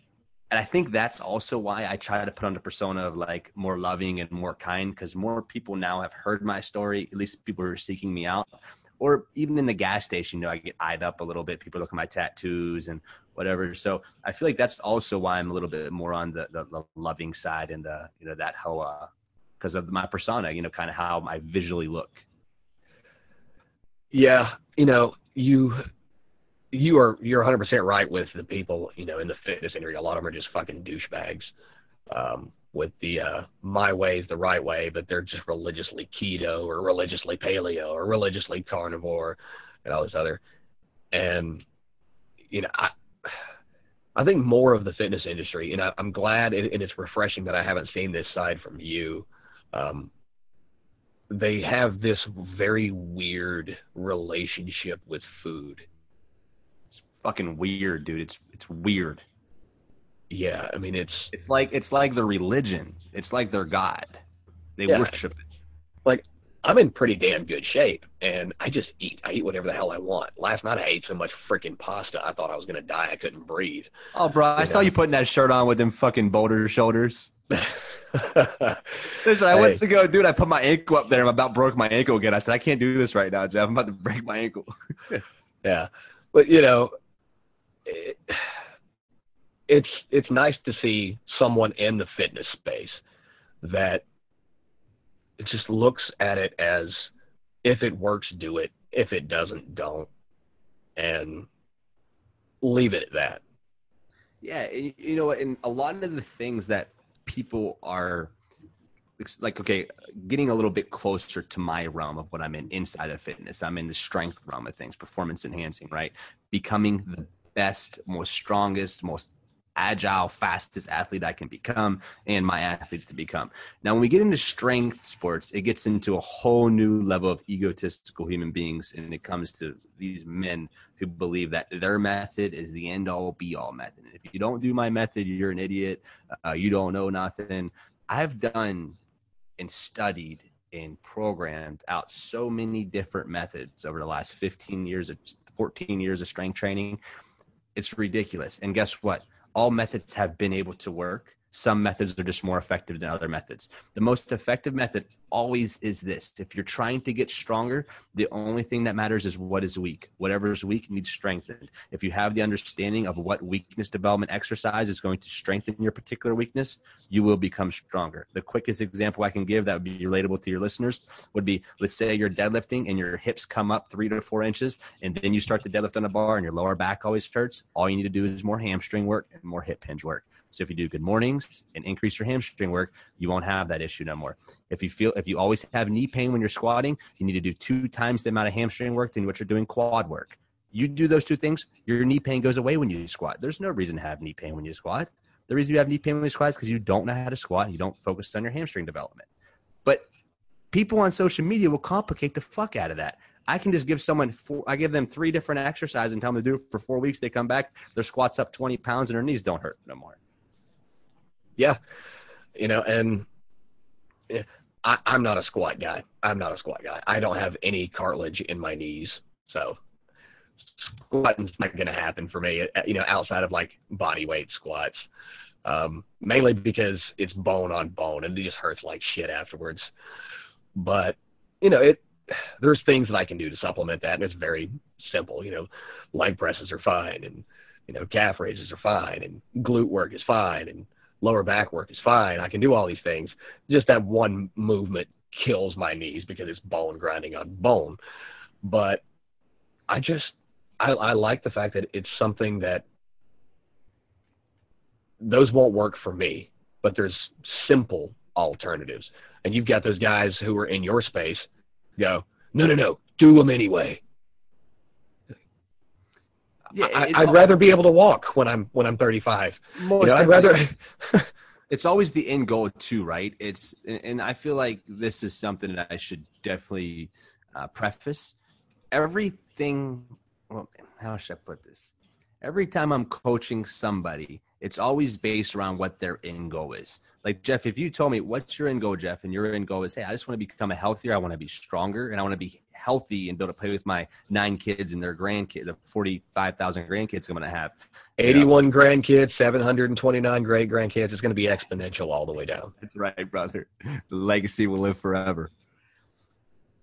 and I think that's also why I try to put on the persona of like more loving and more kind because more people now have heard my story, at least people who are seeking me out. Or even in the gas station, you know, I get eyed up a little bit. People look at my tattoos and whatever. So I feel like that's also why I'm a little bit more on the, the, the loving side and the, you know, that how, uh, because of my persona, you know, kind of how I visually look. Yeah. You know, you you are you're 100 percent right with the people you know in the fitness industry. A lot of them are just fucking douchebags um, with the uh, my way is the right way, but they're just religiously keto or religiously paleo or religiously carnivore and all this other. And you know, I I think more of the fitness industry, and I, am glad and it's refreshing that I haven't seen this side from you. Um, they have this very weird relationship with food It's fucking weird, dude. It's it's weird. Yeah, I mean it's it's like it's like the religion. It's like their god. They yeah. worship it. Like I'm in pretty damn good shape, and I just eat. I eat whatever the hell I want. Last night I ate so much freaking pasta, I thought I was gonna die. I couldn't breathe. Oh, bro, I saw you putting that shirt on with them fucking boulder shoulders. *laughs* Listen, I hey. went to go, dude. I put my ankle up there. I'm about broke my ankle again. I said I can't do this right now, Jeff. I'm about to break my ankle. *laughs* yeah, but you know, it, it's it's nice to see someone in the fitness space that just looks at it as if it works, do it, if it doesn't, don't, and leave it at that. Yeah, you know, and a lot of the things that people are like okay getting a little bit closer to my realm of what i'm in inside of fitness i'm in the strength realm of things performance enhancing right? Becoming the best most strongest most agile, fastest athlete I can become and my athletes to become. Now, when we get into strength sports, it gets into a whole new level of egotistical human beings. And it comes to these men who believe that their method is the end all be all method. And if you don't do my method, you're an idiot. Uh, you don't know nothing. I've done and studied and programmed out so many different methods over the last 15 years of 14 years of strength training. It's ridiculous. And guess what? All methods have been able to work. Some methods are just more effective than other methods. The most effective method always is this. If you're trying to get stronger, the only thing that matters is what is weak. Whatever is weak needs strengthened. If you have the understanding of what weakness development exercise is going to strengthen your particular weakness, you will become stronger. The quickest example I can give that would be relatable to your listeners would be let's say you're deadlifting and your hips come up three to four inches, and then you start to deadlift on a bar and your lower back always hurts. All you need to do is more hamstring work and more hip hinge work. So if you do good mornings and increase your hamstring work, you won't have that issue no more. If you feel if you always have knee pain when you're squatting, you need to do two times the amount of hamstring work than what you're doing quad work. You do those two things, your knee pain goes away when you squat. There's no reason to have knee pain when you squat. The reason you have knee pain when you squat is because you don't know how to squat and you don't focus on your hamstring development. But people on social media will complicate the fuck out of that. I can just give someone four, I give them three different exercises and tell them to do it for four weeks. They come back, their squats up 20 pounds and their knees don't hurt no more yeah, you know, and I, I'm not a squat guy. I'm not a squat guy. I don't have any cartilage in my knees, so squatting's not going to happen for me. Uh, you know, outside of like body weight squats, um, mainly because it's bone on bone and it just hurts like shit afterwards. But you know, it there's things that I can do to supplement that, and it's very simple. You know, leg presses are fine, and you know, calf raises are fine, and glute work is fine, and lower back work is fine. I can do all these things. Just that one movement kills my knees because it's bone grinding on bone. But I just I, I like the fact that it's something that those won't work for me, but there's simple alternatives. And you've got those guys who are in your space go, no, no, no, do them anyway. Yeah, I, would rather be able to walk when I'm when I'm 35. Most you know, I'd rather. *laughs* it's always the end goal too, right? It's and I feel like this is something that I should definitely uh, preface. Everything. Well, how should I put this? Every time I'm coaching somebody, it's always based around what their end goal is. Like Jeff, if you told me what's your end goal, Jeff, and your end goal is, hey, I just want to become a healthier, I want to be stronger, and I want to be healthy and be able to play with my nine kids and their grandkids, the forty-five thousand grandkids I'm going to have. Eighty-one know? grandkids, seven hundred and twenty-nine great grandkids. It's going to be exponential all the way down. That's right, brother. The legacy will live forever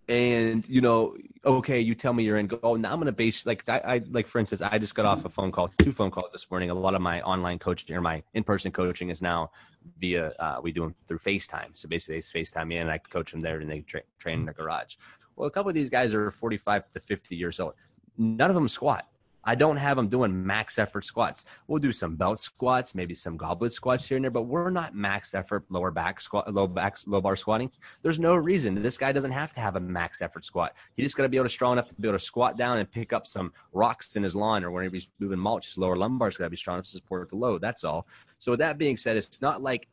and you know okay you tell me you're in oh now i'm gonna base like I, I, like for instance i just got off a phone call two phone calls this morning. A lot of my online coaching or my in-person coaching is now via uh, we do them through facetime. So basically they facetime me and i coach them there and they tra- train in their garage. Well a couple of these guys are 45 to 50 years old. None of them squat I don't have them doing max effort squats. We'll do some belt squats, maybe some goblet squats here and there, but we're not max effort lower back squat, low back, low bar squatting. There's no reason this guy doesn't have to have a max effort squat. He just got to be able to strong enough to be able to squat down and pick up some rocks in his lawn or whenever he's moving mulch. His lower lumbar's got to be strong enough to support the load. That's all. So with that being said, it's not like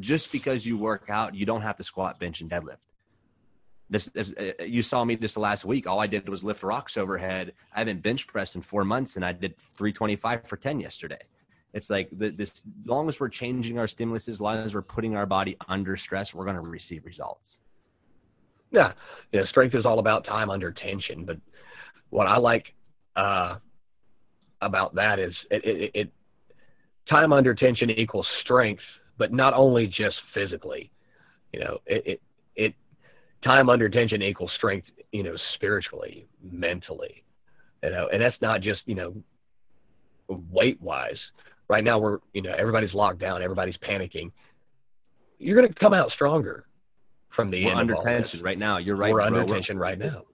just because you work out, you don't have to squat, bench, and deadlift. This, this uh, you saw me just last week. All I did was lift rocks overhead. I haven't bench pressed in four months, and I did 325 for 10 yesterday. It's like the, this. As long as we're changing our stimulus, as long as we're putting our body under stress, we're going to receive results. Yeah, yeah. Strength is all about time under tension. But what I like uh, about that is it, it, it time under tension equals strength, but not only just physically. You know, it, it it time under tension equals strength, you know, spiritually, mentally, you know, and that's not just, you know, weight wise. Right now, we're, you know, everybody's locked down, everybody's panicking. You're going to come out stronger from the we're under tension right now. You're right. We're bro. under tension right now.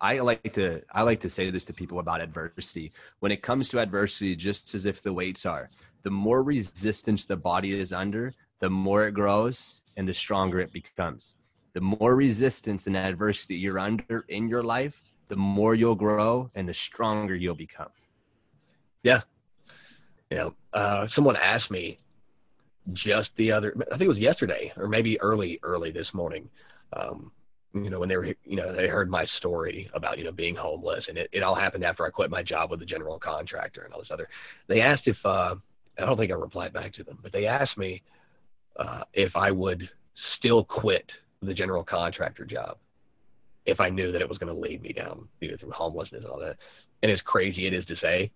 I like to I like to say this to people about adversity. When it comes to adversity, just as if the weights are, the more resistance the body is under, the more it grows and the stronger it becomes. The more resistance and adversity you're under in your life, the more you'll grow and the stronger you'll become. Yeah. You know, uh, someone asked me just the other, I think it was yesterday or maybe early, early this morning. Um, you know, when they were, you know, they heard my story about, you know, being homeless and it, it all happened after I quit my job with the general contractor and all this other, they asked if, uh, I don't think I replied back to them, but they asked me, uh, if I would still quit the general contractor job if I knew that it was going to lead me down, you know, through homelessness and all that. And as crazy it is to say,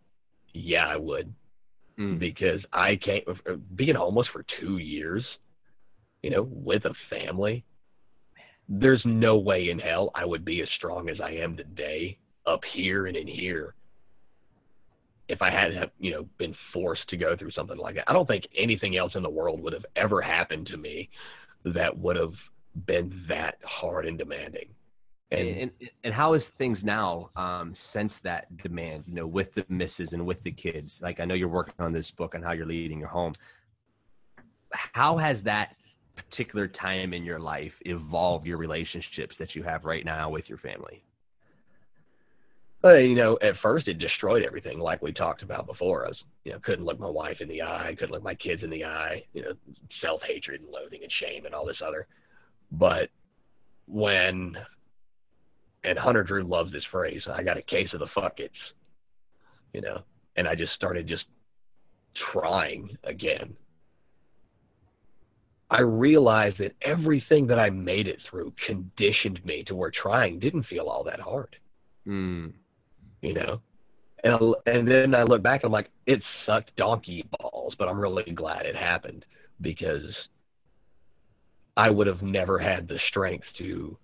yeah, I would, mm. because I can't being homeless for two years, you know, with a family there's no way in hell I would be as strong as I am today up here and in here if I hadn't, you know, been forced to go through something like that. I don't think anything else in the world would have ever happened to me that would have been that hard and demanding. And, and, and how is things now um, since that demand, you know, with the misses and with the kids? Like I know you're working on this book on how you're leading your home. How has that particular time in your life evolve your relationships that you have right now with your family? But you know, at first it destroyed everything, like we talked about before. I was, you know, couldn't look my wife in the eye, couldn't look my kids in the eye. You know, self hatred and loathing and shame and all this other. But when, and Hunter Drew loves this phrase, I got a case of the fuckets, you know, and I just started just trying again I realized that everything that I made it through conditioned me to where trying didn't feel all that hard. Mm. You know, and I, and then I look back, I'm like, it sucked donkey balls, but I'm really glad it happened because I would have never had the strength to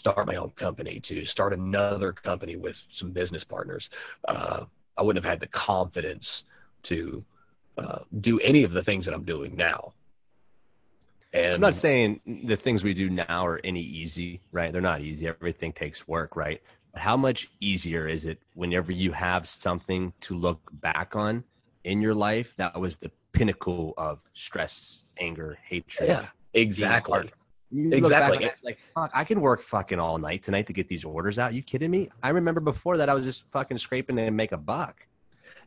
start my own company, to start another company with some business partners. Uh, I wouldn't have had the confidence to uh, do any of the things that I'm doing now. And I'm not saying the things we do now are any easy, right? They're not easy. Everything takes work, right? But how much easier is it whenever you have something to look back on in your life that was the pinnacle of stress, anger, hatred? Yeah, exactly. Exactly. like, fuck, I can work fucking all night tonight to get these orders out. You kidding me? I remember before that I was just fucking scraping and make a buck.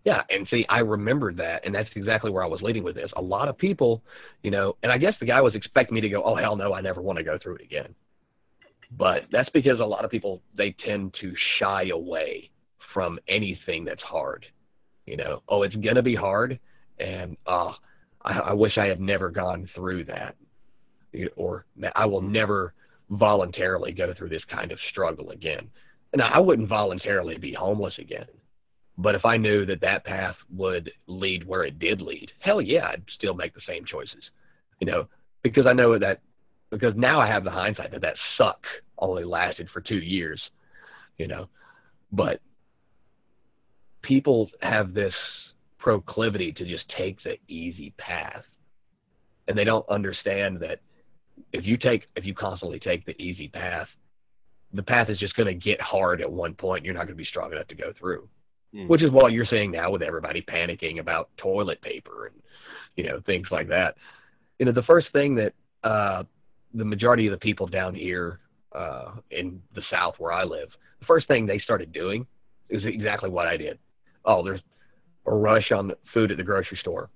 Yeah, and see, I remembered that, and that's exactly where I was leading with this. A lot of people, you know, and I guess the guy was expecting me to go, "Oh hell no, I never want to go through it again." But that's because a lot of people they tend to shy away from anything that's hard. You know, oh, it's gonna be hard, and uh, I, I wish I had never gone through that, or I will never voluntarily go through this kind of struggle again. And I wouldn't voluntarily be homeless again but if I knew that that path would lead where it did lead, hell yeah, I'd still make the same choices, you know, because I know that because now I have the hindsight that that suck only lasted for two years, you know, but people have this proclivity to just take the easy path and they don't understand that if you take if you constantly take the easy path the path is just going to get hard at one point you're not going to be strong enough to go through mm. which is what you're seeing now with everybody panicking about toilet paper and you know things like that. You know, the first thing that uh, the majority of the people down here uh, in the South where I live, the first thing they started doing is exactly what I did. Oh, there's a rush on food at the grocery store.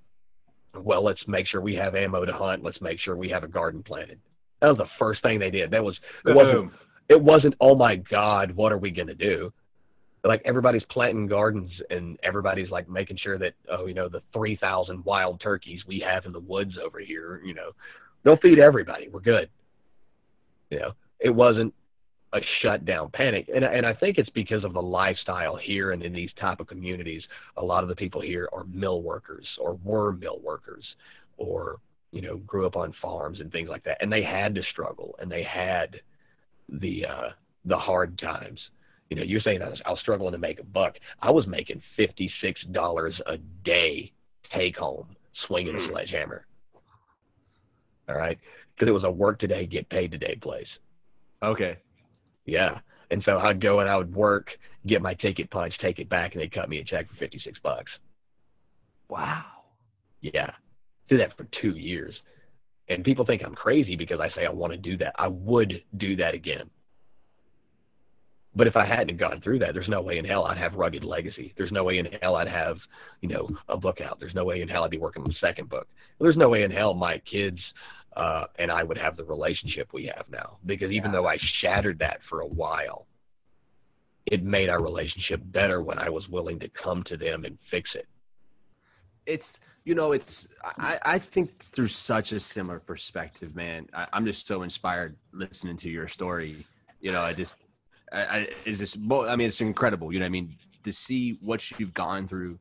Well, let's make sure we have ammo to hunt. Let's make sure we have a garden planted. That was the first thing they did. That was it wasn't, it wasn't oh my god, what are we going to do? like everybody's planting gardens and everybody's like making sure that oh you know the 3000 wild turkeys we have in the woods over here you know they'll feed everybody we're good you know it wasn't a shutdown panic and and I think it's because of the lifestyle here and in these type of communities a lot of the people here are mill workers or were mill workers or you know grew up on farms and things like that and they had to struggle and they had the uh the hard times you know, you're saying I was, I was struggling to make a buck. I was making fifty six dollars a day take home swinging a hmm. sledgehammer. All right, because it was a work today, get paid today place. Okay. Yeah, And so I'd go and I would work, get my ticket punch, take it back, and they'd cut me a check for 56 bucks. Wow. Yeah. Did that for two years. And people think I'm crazy because I say I want to do that. I would do that again. But if I hadn't gone through that, there's no way in hell I'd have rugged legacy. There's no way in hell I'd have, you know, a book out. There's no way in hell I'd be working on the second book. There's no way in hell my kids uh, and I would have the relationship we have now. Because even yeah. though I shattered that for a while, it made our relationship better when I was willing to come to them and fix it. It's you know, it's I, I think through such a similar perspective, man. I, I'm just so inspired listening to your story. You know, I just I, I is this I mean, it's incredible. You know, I mean, to see what you've gone through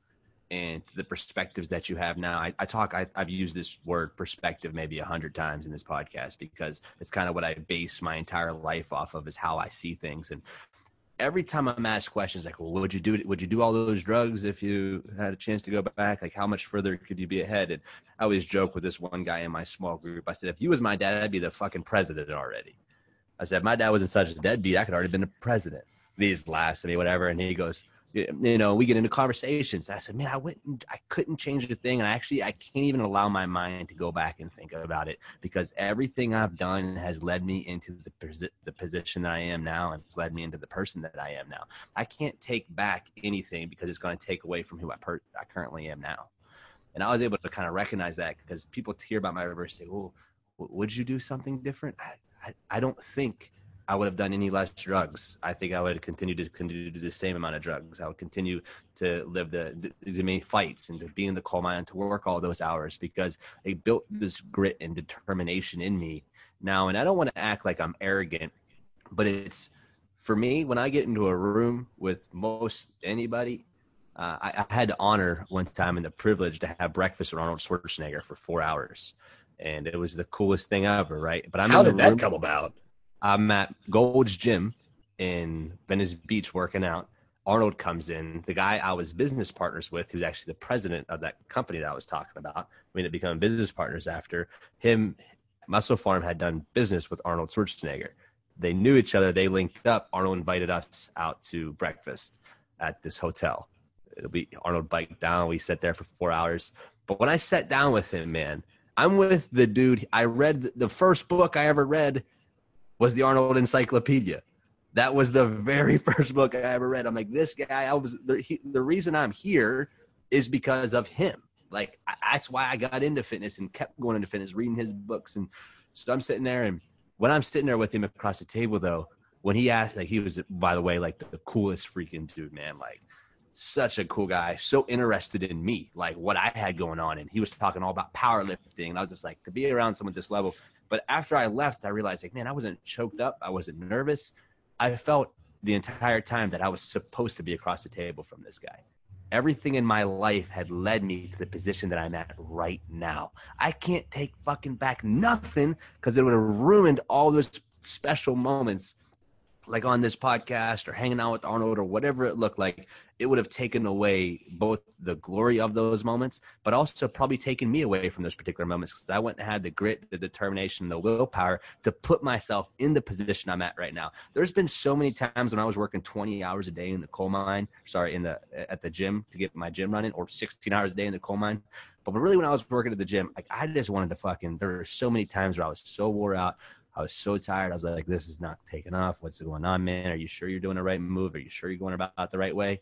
and the perspectives that you have now. I, I talk, I, have used this word perspective maybe a hundred times in this podcast because it's kind of what I base my entire life off of is how I see things. And every time I'm asked questions like, well, would you do Would you do all those drugs if you had a chance to go back? Like, how much further could you be ahead? And I always joke with this one guy in my small group. I said, if you was my dad, I'd be the fucking president already. I said, my dad wasn't such a deadbeat. I could already been the president. These laughs at me, whatever. And he goes, you know, we get into conversations. I said, man, I wouldn't, I couldn't change the thing. And I actually, I can't even allow my mind to go back and think about it because everything I've done has led me into the, the position that I am now and it's led me into the person that I am now. I can't take back anything because it's going to take away from who I, per, I currently am now. And I was able to kind of recognize that because people hear about my reverse say, well, would you do something different? I, I, I don't think I would have done any less drugs. I think I would continue to continue to do the same amount of drugs. I would continue to live the, the, the many fights and to be in the coal mine and to work all those hours because it built this grit and determination in me now. And I don't want to act like I'm arrogant, but it's for me when I get into a room with most anybody. Uh, I, I had the honor one time and the privilege to have breakfast with Arnold Schwarzenegger for four hours, and it was the coolest thing ever. Right? But I'm how did that come about? I'm at Gold's Gym in Venice Beach working out. Arnold comes in, the guy I was business partners with, who's actually the president of that company that I was talking about. We ended up becoming business partners after him. MusclePharm had done business with Arnold Schwarzenegger. They knew each other. They linked up. Arnold invited us out to breakfast at this hotel. Be Arnold biked down. We sat there for four hours. But when I sat down with him, man, I'm with the dude. I read the first book I ever read was the Arnold Encyclopedia. That was the very *laughs* first book I ever read. I'm like, this guy, I was the, he, the reason I'm here is because of him. Like, I, that's why I got into fitness and kept going into fitness, reading his books. And so I'm sitting there, and when I'm sitting there with him across the table, though, when he asked, like, he was, by the way, like the coolest freaking dude, man. Like, such a cool guy, so interested in me, like what I had going on. And he was talking all about powerlifting. And I was just like, to be around someone this level, but after I left, I realized like, man, I wasn't choked up. I wasn't nervous. I felt the entire time that I was supposed to be across the table from this guy. Everything in my life had led me to the position that I'm at right now. I can't take fucking back nothing because it would have ruined all those special moments like on this podcast or hanging out with Arnold or whatever it looked like, it would have taken away both the glory of those moments, but also probably taken me away from those particular moments because I went and had the grit, the determination, the willpower to put myself in the position I'm at right now. There's been so many times when I was working 20 hours a day in the coal mine, sorry, in the at the gym to get my gym running, or 16 hours a day in the coal mine. But really, when I was working at the gym, like I just wanted to fucking. There were so many times where I was so wore out. I was so tired. I was like, this is not taking off. What's going on, man? Are you sure you're doing the right move? Are you sure you're going about the right way?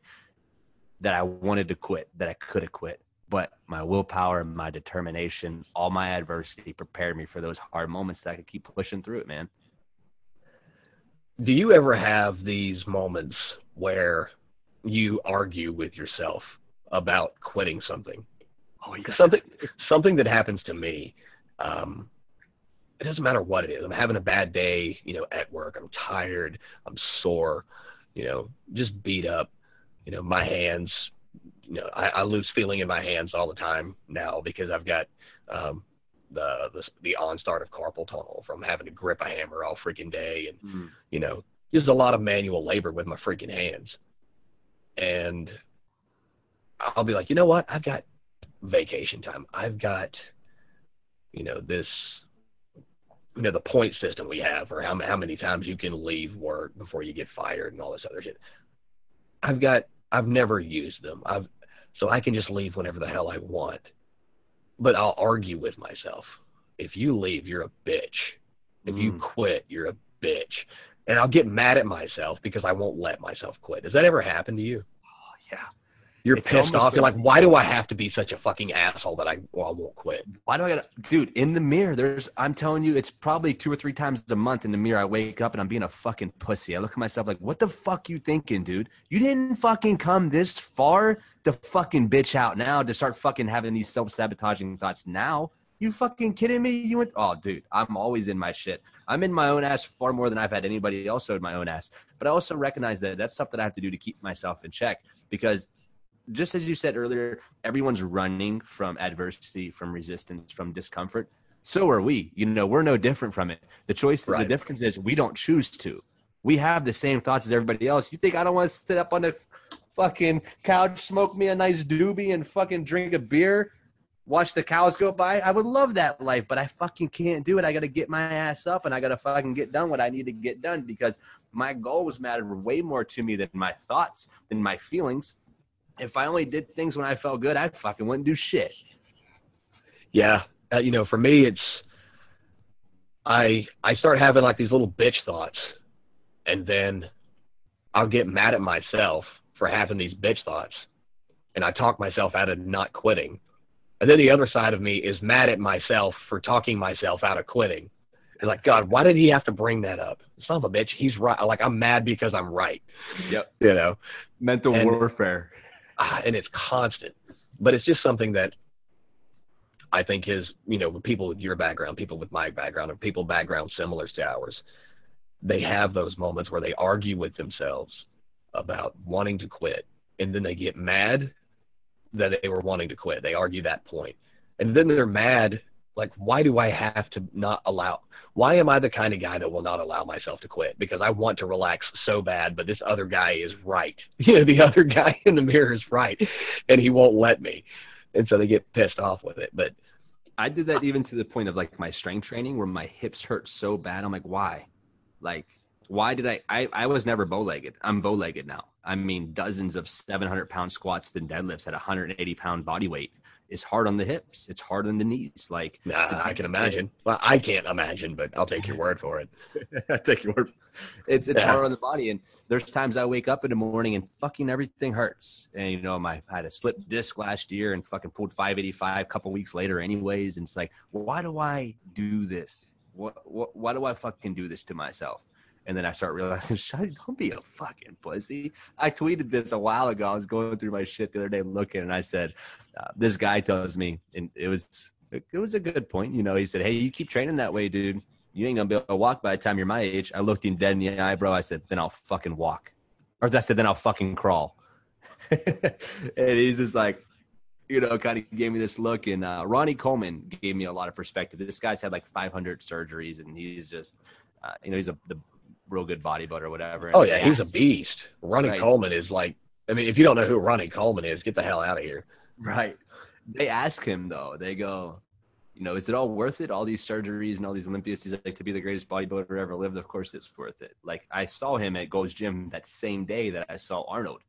That I wanted to quit, that I could have quit. But my willpower and my determination, all my adversity prepared me for those hard moments that I could keep pushing through it, man. Do you ever have these moments where you argue with yourself about quitting something? Oh, yeah. Something something that happens to me. Um, it doesn't matter what it is. I'm having a bad day, you know, at work. I'm tired. I'm sore, you know, just beat up. You know, my hands, you know, I, I lose feeling in my hands all the time now because I've got um, the, the the onstart of carpal tunnel from having to grip a hammer all freaking day, and mm. you know, just a lot of manual labor with my freaking hands. And I'll be like, you know what? I've got vacation time. I've got, you know, this you know the point system we have, or how how many times you can leave work before you get fired, and all this other shit. I've got I've never used them. I've so I can just leave whenever the hell I want. But I'll argue with myself. If you leave, you're a bitch. If mm. you quit, you're a bitch. And I'll get mad at myself because I won't let myself quit. Does that ever happen to you? Oh, yeah. You're it's pissed off. You're like, why do I have to be such a fucking asshole that I well, I won't quit? Why do I gotta, dude? In the mirror, there's. I'm telling you, it's probably two or three times a month in the mirror. I wake up and I'm being a fucking pussy. I look at myself like, what the fuck you thinking, dude? You didn't fucking come this far to fucking bitch out now to start fucking having these self sabotaging thoughts now. You fucking kidding me? You went, oh, dude, I'm always in my shit. I'm in my own ass far more than I've had anybody else in my own ass. But I also recognize that that's stuff that I have to do to keep myself in check because just as you said earlier, everyone's running from adversity, from resistance, from discomfort. So are we. You know, we're no different from it. The choice, right. the difference is we don't choose to. We have the same thoughts as everybody else. You think I don't want to sit up on the fucking couch, smoke me a nice doobie, and fucking drink a beer, watch the cows go by? I would love that life, but I fucking can't do it. I got to get my ass up and I got to fucking get done what I need to get done because my goals matter way more to me than my thoughts, than my feelings if I only did things when I felt good, I fucking wouldn't do shit. Yeah, uh, you know, for me, it's I I start having like these little bitch thoughts, and then I'll get mad at myself for having these bitch thoughts, and I talk myself out of not quitting. And then the other side of me is mad at myself for talking myself out of quitting. It's like, God, why did he have to bring that up? Son of a bitch, he's right. Like I'm mad because I'm right. Yep. You know, mental and, warfare Ah, and it's constant. But it's just something that I think is, you know, people with your background, people with my background, or people background similar to ours, they have those moments where they argue with themselves about wanting to quit, and then they get mad that they were wanting to quit. They argue that point, and then they're mad, like, why do I have to not allow? Why am I the kind of guy that will not allow myself to quit? Because I want to relax so bad, but this other guy is right. *laughs* You know, the other guy in the mirror is right, and he won't let me. And so they get pissed off with it. But I did that even to the point of like my strength training where my hips hurt so bad. I'm like, why? Like, why did I? I, I was never bow legged. I'm bow legged now. I mean, dozens of 700 pound squats and deadlifts at 180 pound body weight is hard on the hips. It's hard on the knees. Like nah, I can imagine. Well, I can't imagine, but I'll take your word for it. *laughs* I take your word. It's it's yeah. hard on the body, and there's times I wake up in the morning and fucking everything hurts. And you know, my I had a slip disc last year and fucking pulled 585 a couple weeks later, anyways. And it's like, why do I do this? What, what why do I fucking do this to myself? And then I start realizing, *laughs* Shut, don't be a fucking pussy. I tweeted this a while ago. I was going through my shit the other day looking, and I said, uh, This guy tells me, and it was it was a good point. You know, he said, Hey, you keep training that way, dude. You ain't gonna be able to walk by the time you're my age. I looked him dead in the eye, bro. I said, Then I'll fucking walk. Or I said, Then I'll fucking crawl. *laughs* and he's just like, you know, kind of gave me this look. And uh, Ronnie Coleman gave me a lot of perspective. This guy's had like 500 surgeries, and he's just, uh, you know, he's a, the real good bodybuilder or whatever. Oh yeah, he's a beast. Ronnie right. Coleman is like, I mean, if you don't know who Ronnie Coleman is, get the hell out of here. Right. They ask him though. They go, you know, is it all worth it? All these surgeries and all these Olympias. He's like, to be the greatest bodybuilder ever lived. Of course, it's worth it. Like I saw him at Gold's Gym that same day that I saw Arnold,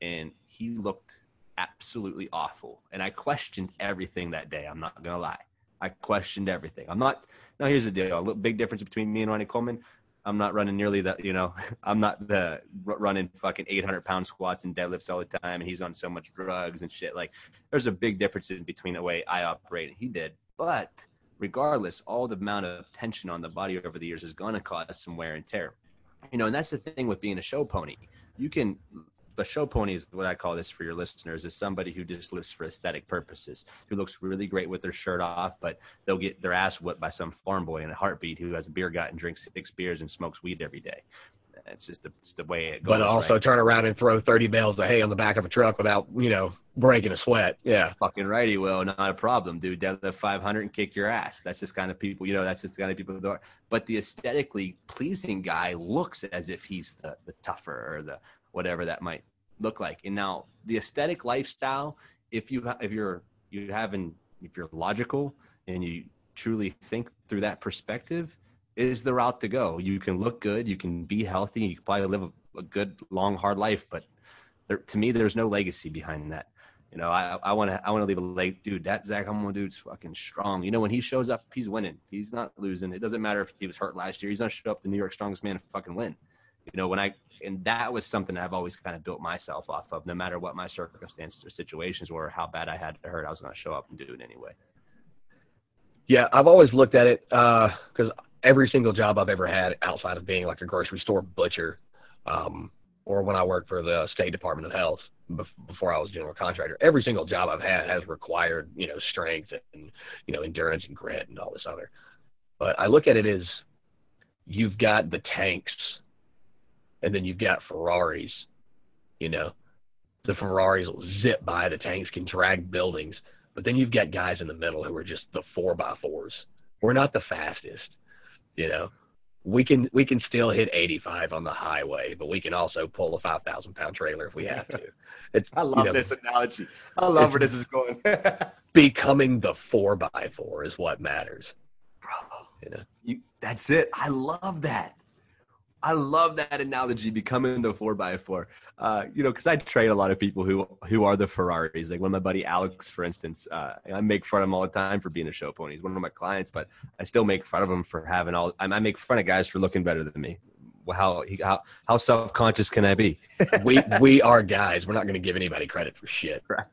and he looked absolutely awful. And I questioned everything that day. I'm not gonna lie. I questioned everything. I'm not. Now here's the deal. A big difference between me and Ronnie Coleman. I'm not running nearly that, you know, *laughs* I'm not the running fucking 800 pound squats and deadlifts all the time. And he's on so much drugs and shit. Like there's a big difference in between the way I operate and he did. But regardless, all the amount of tension on the body over the years is going to cause some wear and tear. You know, and that's the thing with being a show pony. You can the show pony is what I call this for your listeners is somebody who just lives for aesthetic purposes, who looks really great with their shirt off, but they'll get their ass whipped by some farm boy in a heartbeat who has a beer gut and drinks six beers and smokes weed every day. It's just the, it's the way it goes. But also right? turn around and throw 30 bales of hay on the back of a truck without, you know, breaking a sweat. Yeah. Fucking right, he will. Not a problem, dude. Deadlift 500 and kick your ass. That's just kind of people, you know, that's just the kind of people that are. But the aesthetically pleasing guy looks as if he's the, the tougher or the whatever that might look like. And now the aesthetic lifestyle, if you if you're you having if you're logical and you truly think through that perspective, is the route to go. You can look good, you can be healthy, you can probably live a, a good, long, hard life, but there, to me, there's no legacy behind that. You know, I want to I want to leave a leg, dude. That Zach Homol dude's fucking strong. You know, when he shows up, he's winning. He's not losing. It doesn't matter if he was hurt last year. He's gonna show up the New York strongest man and fucking win. You know, when I and that was something I've always kind of built myself off of. No matter what my circumstances or situations were, how bad I had to hurt, I was gonna show up and do it anyway. Yeah, I've always looked at it because uh, every single job I've ever had outside of being like a grocery store butcher, um, or when I worked for the State Department of Health before I was general contractor, every single job I've had has required you know strength and you know endurance and grit and all this other. But I look at it as you've got the tanks, and then you've got Ferraris. You know, the Ferraris will zip by, the tanks can drag buildings, but then you've got guys in the middle who are just the four by fours. We're not the fastest, you know we can we can still hit 85 on the highway, but we can also pull a 5,000 pound trailer if we have to. *laughs* It's, I love you know, this analogy. I love where this is going. *laughs* becoming the four by four is what matters, bro. You know, you, that's it. I love that. I love that analogy, becoming the four by four. Uh, you know, because I train a lot of people who who are the Ferraris. Like one of my buddy Alex, for instance, uh, I make fun of him all the time for being a show pony. He's one of my clients, but I still make fun of him for having all. I make fun of guys for looking better than me. How how how self conscious can I be? *laughs* we we are guys. We're not going to give anybody credit for shit. Right.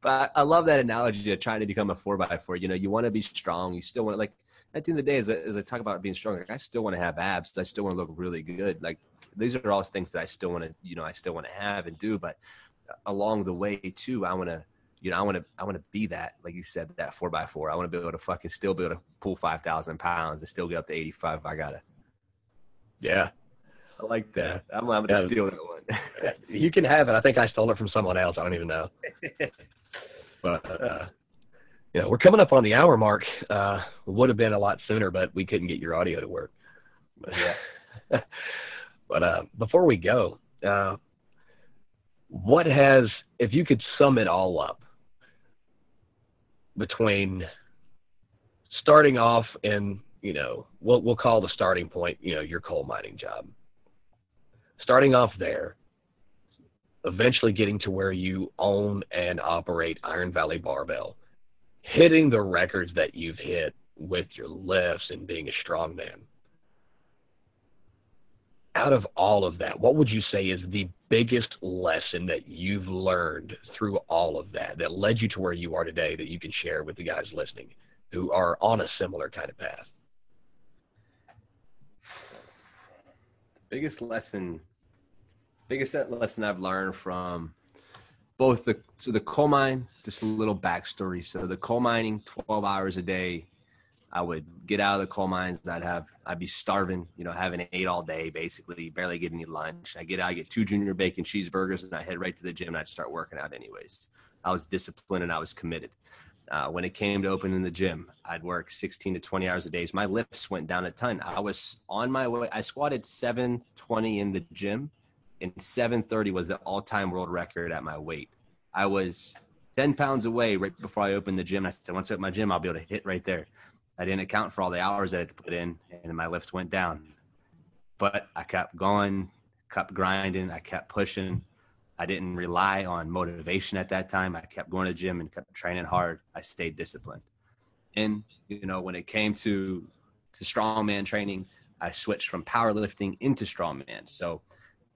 But I love that analogy of trying to become a four by four. You know, you want to be strong. You still want to like at the end of the day, as I, as I talk about being strong, like I still want to have abs. I still want to look really good. Like these are all things that I still want to, you know, I still want to have and do. But along the way too, I want to, you know, I want to, I want to be that, like you said, that four by four. I want to be able to fucking still be able to pull five thousand pounds and still get up to eighty five. If I gotta. Yeah. I like that. I'm, I'm gonna yeah. steal that one. you can have it. I think I stole it from someone else. I don't even know. *laughs* but uh, you know, we're coming up on the hour mark. Uh, would have been a lot sooner, but we couldn't get your audio to work. Yeah. *laughs* but uh, before we go, uh, what has, if you could sum it all up between starting off in, you know, we'll, we'll call the starting point, you know, your coal mining job. Starting off there, eventually getting to where you own and operate Iron Valley Barbell hitting the records that you've hit with your lifts and being a strong man. Out of all of that, what would you say is the biggest lesson that you've learned through all of that that led you to where you are today that you can share with the guys listening who are on a similar kind of path? The biggest lesson, biggest lesson I've learned from both the so the coal mine just a little backstory. So the coal mining 12 hours a day i would get out of the coal mines. I'd have i'd be starving you know having ate all day basically barely getting any lunch. I get out i get two junior bacon cheeseburgers and i head right to the gym and i'd start working out anyways. I was disciplined and i was committed. Uh, when it came to opening the gym i'd work 16 to 20 hours a day. My lifts went down a ton. I was on my way i squatted 720 in the gym and 730 was the all-time world record at my weight. I was 10 pounds away right before I opened the gym. I said, once I open my gym, I'll be able to hit right there. I didn't account for all the hours I had to put in, and my lifts went down. But I kept going, kept grinding, I kept pushing. I didn't rely on motivation at that time. I kept going to the gym and kept training hard. I stayed disciplined. And you know, when it came to to strongman training, I switched from powerlifting into strongman. So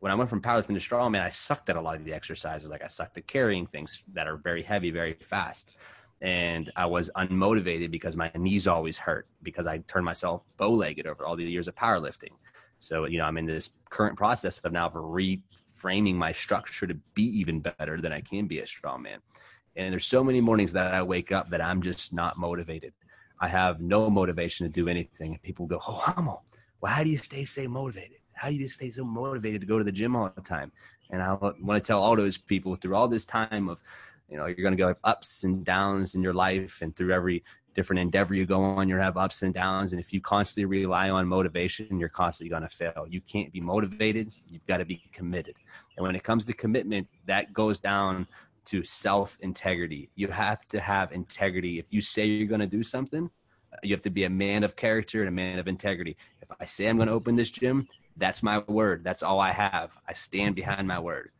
when I went from powerlifting to strongman, I sucked at a lot of the exercises. Like I sucked at carrying things that are very heavy, very fast. And I was unmotivated because my knees always hurt because I turned myself bow legged over all the years of powerlifting. So, you know, I'm in this current process of now reframing my structure to be even better than I can be a strongman. And there's so many mornings that I wake up that I'm just not motivated. I have no motivation to do anything. And people go, Oh, why how do you stay stay motivated? How do you just stay so motivated to go to the gym all the time? And I want to tell all those people through all this time of, you know, you're going to go have ups and downs in your life, and through every different endeavor you go on, you have ups and downs. And if you constantly rely on motivation, you're constantly going to fail. You can't be motivated. You've got to be committed. And when it comes to commitment, that goes down to self integrity. You have to have integrity. If you say you're going to do something, You have to be a man of character and a man of integrity. If I say I'm going to open this gym, that's my word. That's all I have. I stand behind my word.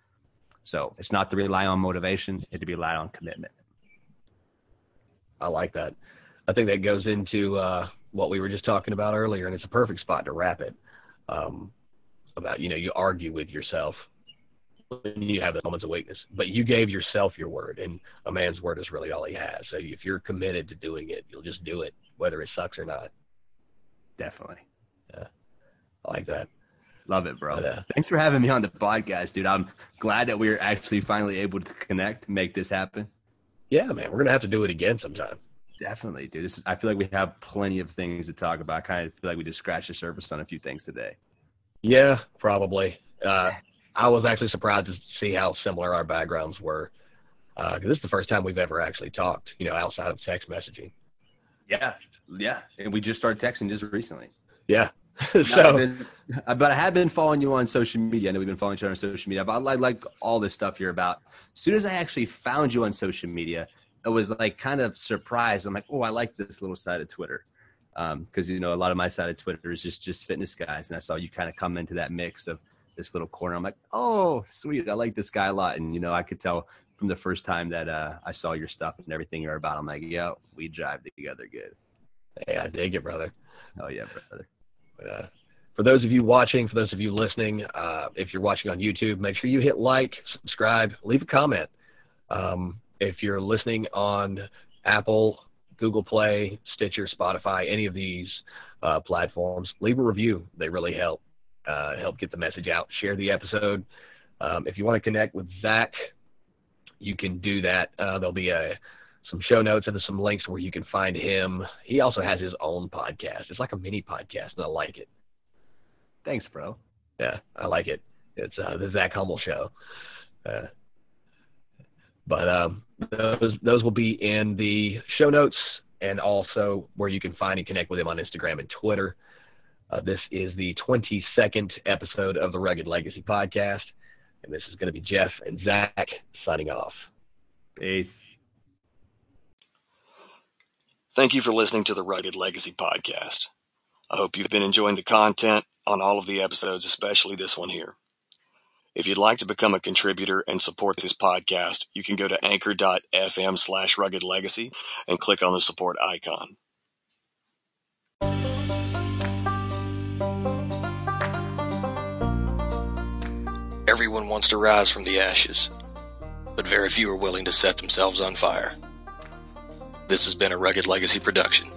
So it's not to rely on motivation, it's to be rely on commitment. I like that. I think that goes into uh, what we were just talking about earlier, and it's a perfect spot to wrap it. Um, about you know you argue with yourself when you have the moments of weakness, but you gave yourself your word, and a man's word is really all he has. So if you're committed to doing it, you'll just do it, whether it sucks or not. Definitely. Yeah, I like that. Love it, bro. But, uh, Thanks for having me on the podcast, dude. I'm glad that we are actually finally able to connect, make this happen. Yeah, man, we're gonna have to do it again sometime. Definitely, dude. This is, I feel like we have plenty of things to talk about. I kind of feel like we just scratched the surface on a few things today. Yeah, probably. Uh, I was actually surprised to see how similar our backgrounds were. Because uh, this is the first time we've ever actually talked, you know, outside of text messaging. Yeah, yeah, and we just started texting just recently. Yeah, *laughs* so, been, but I have been following you on social media. I know we've been following each other on social media. But I like, like all this stuff you're about. As soon as I actually found you on social media, I was like kind of surprised. I'm like, oh, I like this little side of Twitter because um, you know a lot of my side of Twitter is just just fitness guys, and I saw you kind of come into that mix of this little corner. I'm like, oh, sweet, I like this guy a lot, and you know I could tell from the first time that uh, I saw your stuff and everything you're about. I'm like, yo, we drive together good. Hey, I dig it, brother. Oh yeah, brother. Uh, for those of you watching, for those of you listening, uh, if you're watching on YouTube, make sure you hit like, subscribe, leave a comment. Um, if you're listening on Apple, Google Play, Stitcher, Spotify, any of these uh, platforms, leave a review. They really help uh, help get the message out. Share the episode. Um, if you want to connect with Zach, you can do that. Uh, there'll be a some show notes and some links where you can find him. He also has his own podcast. It's like a mini podcast, and I like it. Thanks, bro. Yeah, I like it. It's uh, the Zach Homol Show. Uh, but um, those those will be in the show notes and also where you can find and connect with him on Instagram and Twitter. Uh, this is the 22nd episode of the Rugged Legacy podcast, and this is going to be Jeff and Zach signing off. Peace. Thank you for listening to the Rugged Legacy podcast. I hope you've been enjoying the content on all of the episodes, especially this one here. If you'd like to become a contributor and support this podcast, you can go to anchor.fm slash rugged legacy and click on the support icon. Everyone wants to rise from the ashes, but very few are willing to set themselves on fire. This has been a Rugged Legacy production.